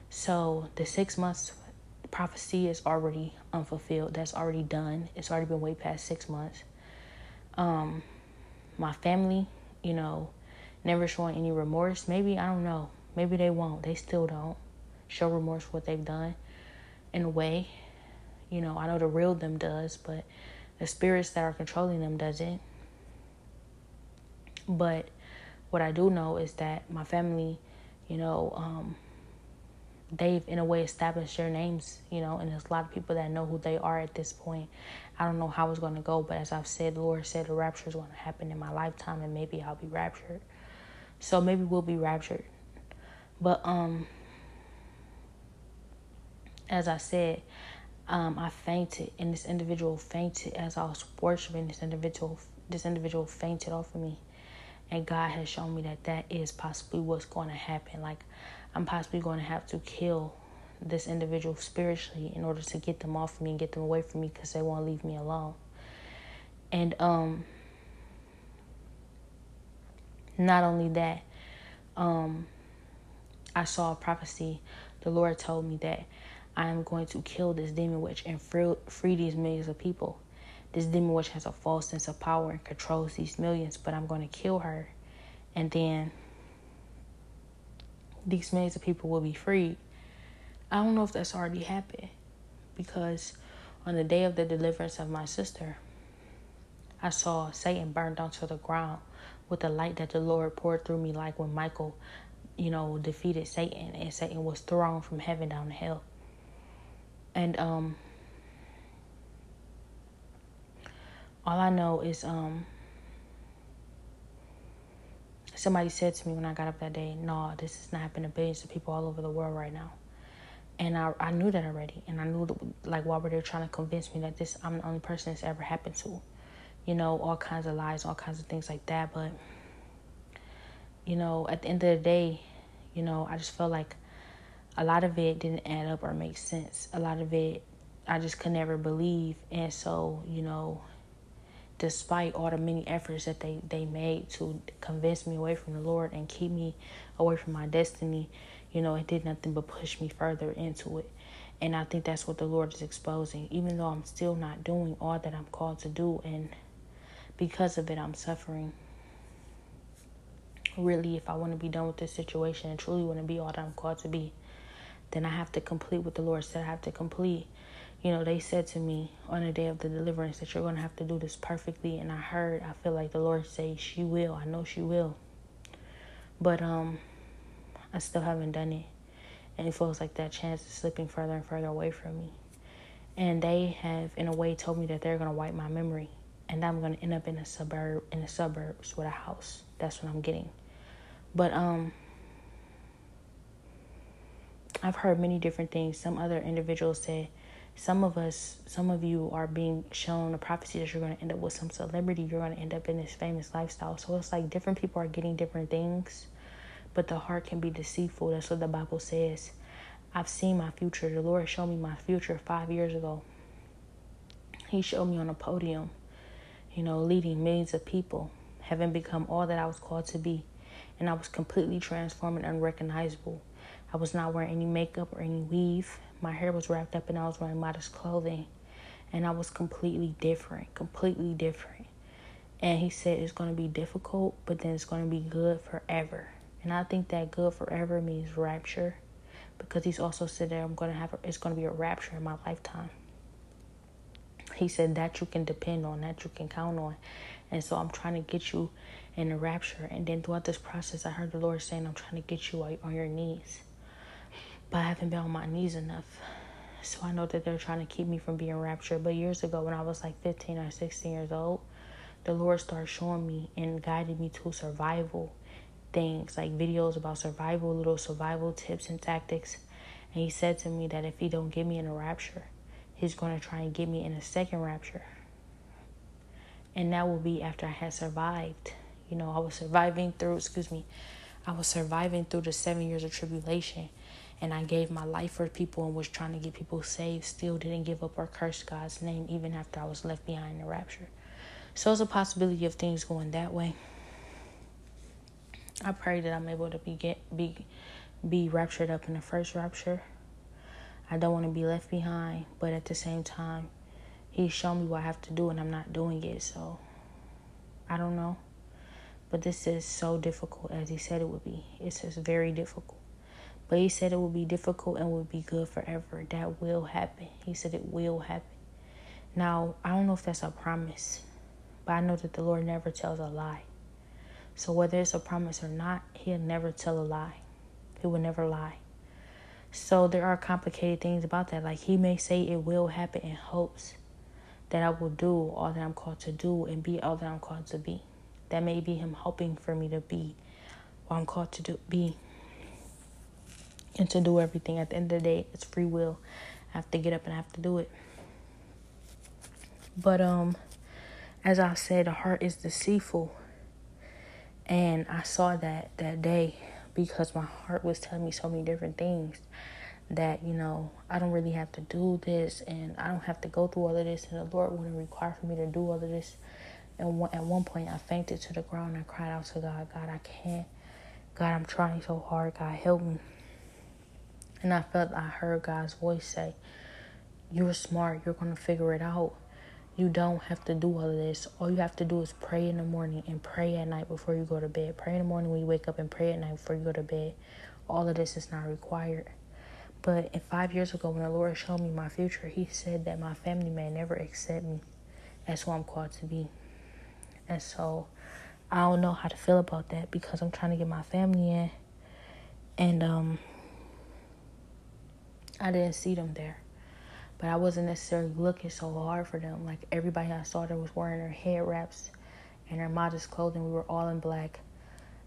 So the six months prophecy is already unfulfilled. That's already done. It's already been way past six months. Um, my family, you know, never showing any remorse. Maybe I don't know. Maybe they won't. They still don't show remorse for what they've done. In a way, you know, I know the real them does, but the spirits that are controlling them doesn't. But what I do know is that my family, you know, um, they've in a way established their names, you know, and there's a lot of people that know who they are at this point. I don't know how it's going to go, but as I've said, the Lord said the rapture is going to happen in my lifetime, and maybe I'll be raptured. So maybe we'll be raptured. But um, as I said, um, I fainted, and this individual fainted as I was worshiping. This individual, this individual fainted off of me, and God has shown me that that is possibly what's going to happen. Like I'm possibly going to have to kill this individual spiritually in order to get them off of me and get them away from me because they won't leave me alone. And um, not only that, um, I saw a prophecy. The Lord told me that I am going to kill this demon witch and free, these millions of people. This demon witch has a false sense of power and controls these millions, but I'm going to kill her. And then these millions of people will be freed. I don't know if that's already happened because on the day of the deliverance of my sister, I saw Satan burned down to the ground with the light that the Lord poured through me, like when Michael, you know, defeated Satan and Satan was thrown from heaven down to hell. And um all I know is um somebody said to me when I got up that day, no, this is not happening to billions of people all over the world right now. And I, I knew that already. And I knew, that, like, why were they trying to convince me that this, I'm the only person that's ever happened to you know, all kinds of lies, all kinds of things like that. But, you know, at the end of the day, you know, I just felt like a lot of it didn't add up or make sense. A lot of it I just could never believe. And so, you know, despite all the many efforts that they, they made to convince me away from the Lord and keep me away from my destiny, you know, it did nothing but push me further into it. And I think that's what the Lord is exposing. Even though I'm still not doing all that I'm called to do and because of it, I'm suffering. Really, if I want to be done with this situation and truly want to be all that I'm called to be, then I have to complete what the Lord said I have to complete. You know, they said to me on the day of the deliverance that you're going to have to do this perfectly. And I heard, I feel like the Lord say, She will. I know she will. But um, I still haven't done it. And it feels like that chance is slipping further and further away from me. And they have, in a way, told me that they're going to wipe my memory and I'm gonna end up in a suburb in the suburbs with a house. That's what I'm getting. But um I've heard many different things. Some other individuals say some of us, some of you are being shown a prophecy that you're going to end up with some celebrity. You're going to end up in this famous lifestyle. So it's like different people are getting different things, but the heart can be deceitful. That's what the Bible says. I've seen my future. The Lord showed me my future five years ago. He showed me on a podium you know, leading millions of people, having become all that I was called to be. And I was completely transformed and unrecognizable. I was not wearing any makeup or any weave. My hair was wrapped up and I was wearing modest clothing. And I was completely different, completely different. And he said it's going to be difficult, but then it's going to be good forever. And I think that good forever means rapture because he's also said that I'm going to have a, it's going to be a rapture in my lifetime. He said that you can depend on, that you can count on. And so I'm trying to get you in the rapture. And then throughout this process, I heard the Lord saying, I'm trying to get you on your knees. But I haven't been on my knees enough. So I know that they're trying to keep me from being raptured. But years ago, when I was like 15 or 16 years old, the Lord started showing me and guiding me to survival things, like videos about survival, little survival tips and tactics. And He said to me that if He don't get me in a rapture, he's going to try and get me in a second rapture. And that will be after I had survived. You know, I was surviving through, excuse me, I was surviving through the seven years of tribulation. And I gave my life for people and was trying to get people saved. Still didn't give up or curse God's name even after I was left behind in the rapture. So it's a possibility of things going that way. I pray that I'm able to be get be be raptured up in the first rapture I don't want to be left behind, but at the same time, He's shown me what I have to do and I'm not doing it. So I don't know. But this is so difficult as He said it would be. It's just very difficult. But He said it would be difficult and would be good forever. That will happen. He said it will happen. Now, I don't know if that's a promise, but I know that the Lord never tells a lie. So whether it's a promise or not, He'll never tell a lie. He will never lie. So there are complicated things about that. Like he may say it will happen in hopes that I will do all that I'm called to do and be all that I'm called to be. That may be him hoping for me to be what I'm called to do be. And to do everything. At the end of the day, it's free will. I have to get up and I have to do it. But um as I said, the heart is deceitful. And I saw that that day because my heart was telling me so many different things that, you know, I don't really have to do this and I don't have to go through all of this and the Lord wouldn't require for me to do all of this. And at one point I fainted to the ground and I cried out to God, God, I can't. God, I'm trying so hard. God, help me. And I felt I heard God's voice say, You're smart. You're going to figure it out. You don't have to do all of this. All you have to do is pray in the morning and pray at night before you go to bed. Pray in the morning when you wake up and pray at night before you go to bed. All of this is not required. But in five years ago, when the Lord showed me my future, He said that my family may never accept me as who I'm called to be. And so I don't know how to feel about that because I'm trying to get my family in. And um, I didn't see them there but I wasn't necessarily looking so hard for them. Like everybody I saw there was wearing their head wraps and their modest clothing. We were all in black,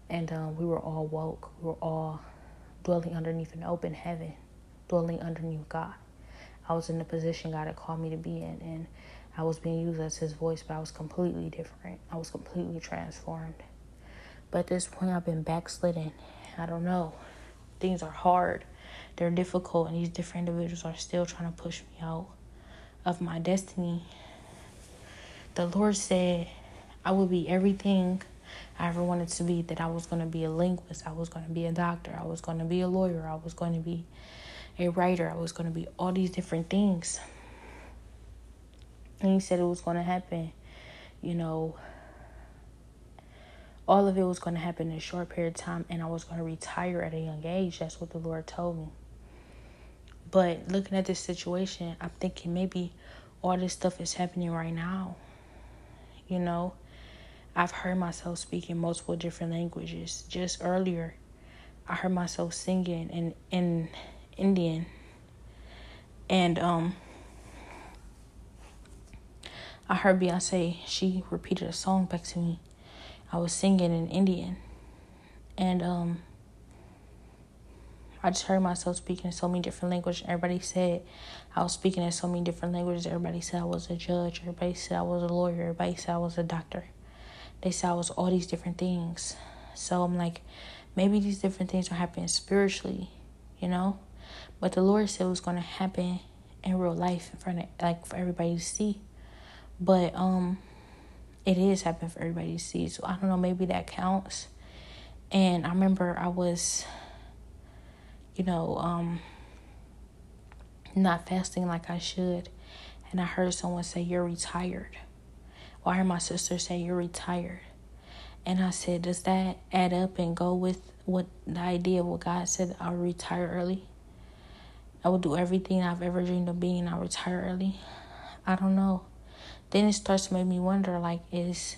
and um, we were all woke. We were all dwelling underneath an open heaven, dwelling underneath God. I was in the position God had called me to be in, and I was being used as His voice, but I was completely different. I was completely transformed. But at this point, I've been backslidden. I don't know. Things are hard they're difficult and these different individuals are still trying to push me out of my destiny. The Lord said I would be everything I ever wanted to be, that I was going to be a linguist, I was going to be a doctor, I was going to be a lawyer, I was going to be a writer, I was going to be all these different things. And he said it was going to happen, you know, all of it was going to happen in a short period of time, and I was going to retire at a young age. That's what the Lord told me. But looking at this situation, I'm thinking maybe all this stuff is happening right now. You know, I've heard myself speaking multiple different languages. Just earlier, I heard myself singing in in Indian, and um, I heard Beyonce. She repeated a song back to me. I was singing in Indian, and um I just heard myself speaking in so many different languages. Everybody said I was speaking in so many different languages. Everybody said I was a judge. Everybody said I was a lawyer. Everybody said I was a doctor. They said I was all these different things. So I'm like, maybe these different things are happening spiritually, you know? But the Lord said it was going to happen in real life in front of, like, for everybody to see. But, um, it is happening for everybody to see. So I don't know, maybe that counts. And I remember I was you know, um, not fasting like I should. And I heard someone say, You're retired. Well, I heard my sister say, You're retired. And I said, Does that add up and go with what the idea of what God said I'll retire early? I will do everything I've ever dreamed of being, I'll retire early. I don't know. Then it starts to make me wonder like, is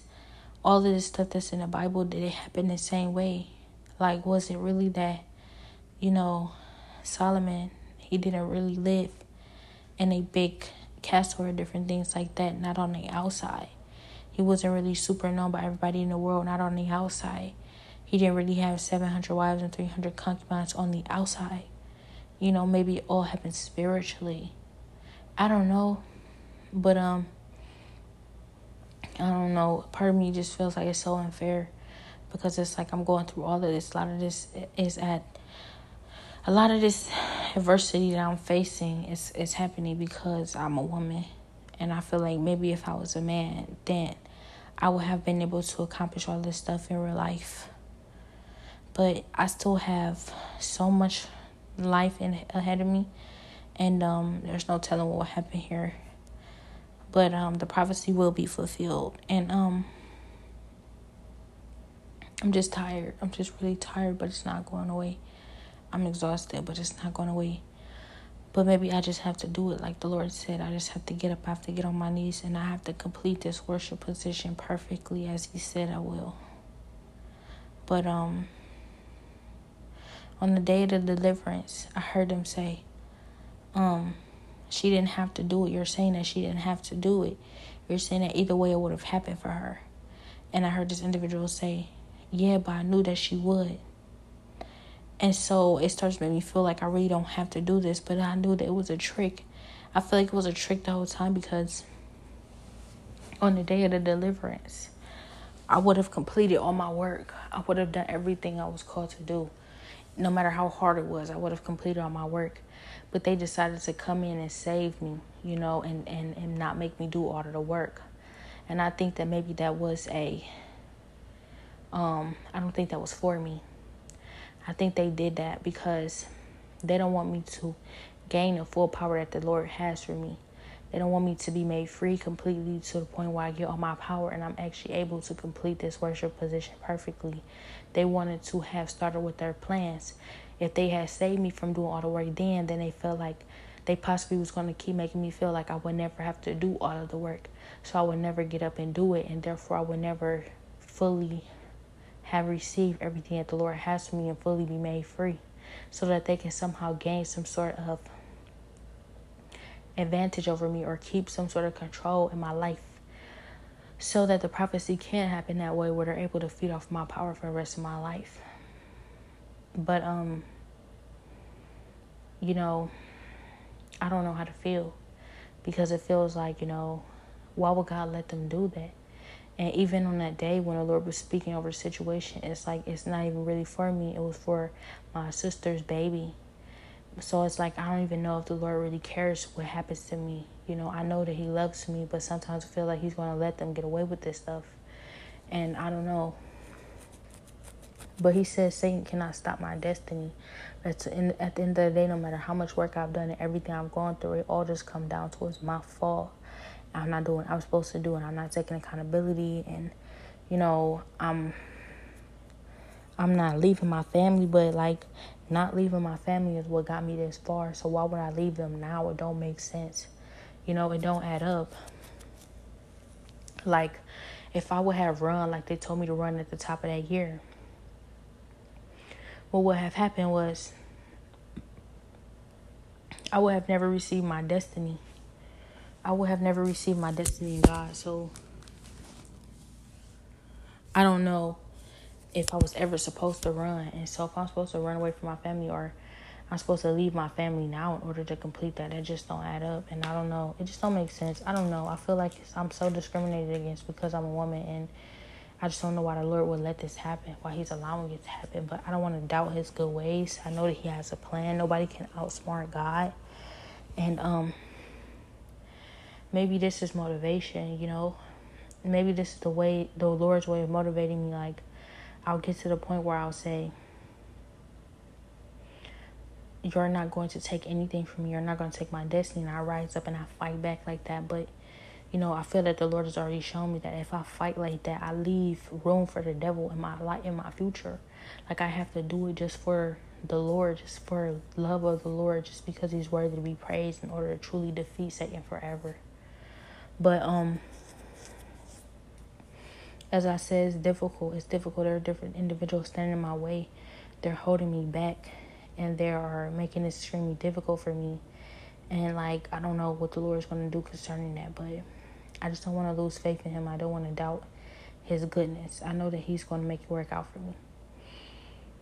all of this stuff that's in the Bible, did it happen the same way? Like, was it really that you know, Solomon, he didn't really live in a big castle or different things like that, not on the outside. He wasn't really super known by everybody in the world, not on the outside. He didn't really have 700 wives and 300 concubines on the outside. You know, maybe it all happened spiritually. I don't know. But, um, I don't know. Part of me just feels like it's so unfair because it's like I'm going through all of this. A lot of this is at a lot of this adversity that I'm facing is is happening because I'm a woman, and I feel like maybe if I was a man, then I would have been able to accomplish all this stuff in real life. But I still have so much life in ahead of me, and um, there's no telling what will happen here. But um, the prophecy will be fulfilled, and um, I'm just tired. I'm just really tired, but it's not going away. I'm exhausted, but it's not going away. But maybe I just have to do it like the Lord said. I just have to get up, I have to get on my knees, and I have to complete this worship position perfectly as He said I will. But um on the day of the deliverance, I heard him say, um, she didn't have to do it. You're saying that she didn't have to do it. You're saying that either way it would have happened for her. And I heard this individual say, Yeah, but I knew that she would. And so it starts making me feel like I really don't have to do this, but I knew that it was a trick. I feel like it was a trick the whole time because on the day of the deliverance, I would have completed all my work. I would have done everything I was called to do. No matter how hard it was, I would have completed all my work. But they decided to come in and save me, you know, and, and, and not make me do all of the work. And I think that maybe that was a um I don't think that was for me. I think they did that because they don't want me to gain the full power that the Lord has for me. They don't want me to be made free completely to the point where I get all my power and I'm actually able to complete this worship position perfectly. They wanted to have started with their plans. If they had saved me from doing all the work then, then they felt like they possibly was going to keep making me feel like I would never have to do all of the work. So I would never get up and do it and therefore I would never fully have received everything that the Lord has for me and fully be made free so that they can somehow gain some sort of advantage over me or keep some sort of control in my life so that the prophecy can happen that way where they're able to feed off my power for the rest of my life. But um you know i don't know how to feel because it feels like you know why would god let them do that and even on that day when the lord was speaking over the situation it's like it's not even really for me it was for my sister's baby so it's like I don't even know if the Lord really cares what happens to me. You know, I know that He loves me, but sometimes I feel like He's going to let them get away with this stuff. And I don't know. But He says Satan cannot stop my destiny. That's in, at the end of the day, no matter how much work I've done and everything I've gone through, it all just come down to it's my fault. I'm not doing what I'm supposed to do, and I'm not taking accountability. And you know, I'm I'm not leaving my family, but like not leaving my family is what got me this far. So why would I leave them now? It don't make sense. You know, it don't add up. Like if I would have run like they told me to run at the top of that year, what would have happened was I would have never received my destiny. I would have never received my destiny in God. So I don't know if I was ever supposed to run. And so if I'm supposed to run away from my family or I'm supposed to leave my family now in order to complete that, that just don't add up. And I don't know. It just don't make sense. I don't know. I feel like I'm so discriminated against because I'm a woman and I just don't know why the Lord would let this happen, why He's allowing it to happen. But I don't want to doubt His good ways. I know that He has a plan. Nobody can outsmart God. And um maybe this is motivation, you know. Maybe this is the way the Lord's way of motivating me like I'll get to the point where I'll say, You're not going to take anything from me. You're not going to take my destiny. And I rise up and I fight back like that. But, you know, I feel that the Lord has already shown me that if I fight like that, I leave room for the devil in my life, in my future. Like I have to do it just for the Lord, just for love of the Lord, just because He's worthy to be praised in order to truly defeat Satan forever. But, um, as I said, it's difficult. It's difficult. There are different individuals standing in my way. They're holding me back and they are making it extremely difficult for me. And like, I don't know what the Lord is going to do concerning that, but I just don't want to lose faith in Him. I don't want to doubt His goodness. I know that He's going to make it work out for me.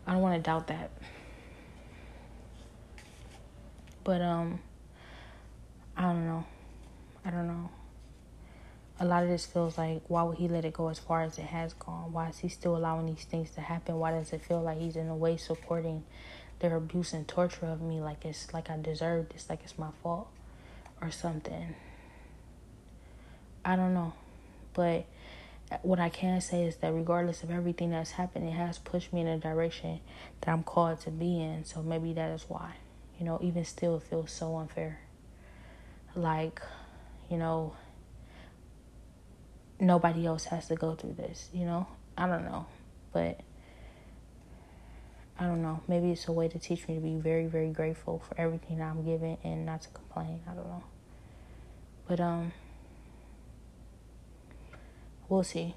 I don't want to doubt that. But, um, I don't know. I don't know a lot of this feels like why would he let it go as far as it has gone? Why is he still allowing these things to happen? Why does it feel like he's in a way supporting their abuse and torture of me like it's like I deserve this, like it's my fault or something? I don't know. But what I can say is that regardless of everything that's happened, it has pushed me in a direction that I'm called to be in. So maybe that is why. You know, even still feels so unfair. Like, you know, nobody else has to go through this, you know? I don't know. But I don't know. Maybe it's a way to teach me to be very, very grateful for everything I'm given and not to complain. I don't know. But um we'll see.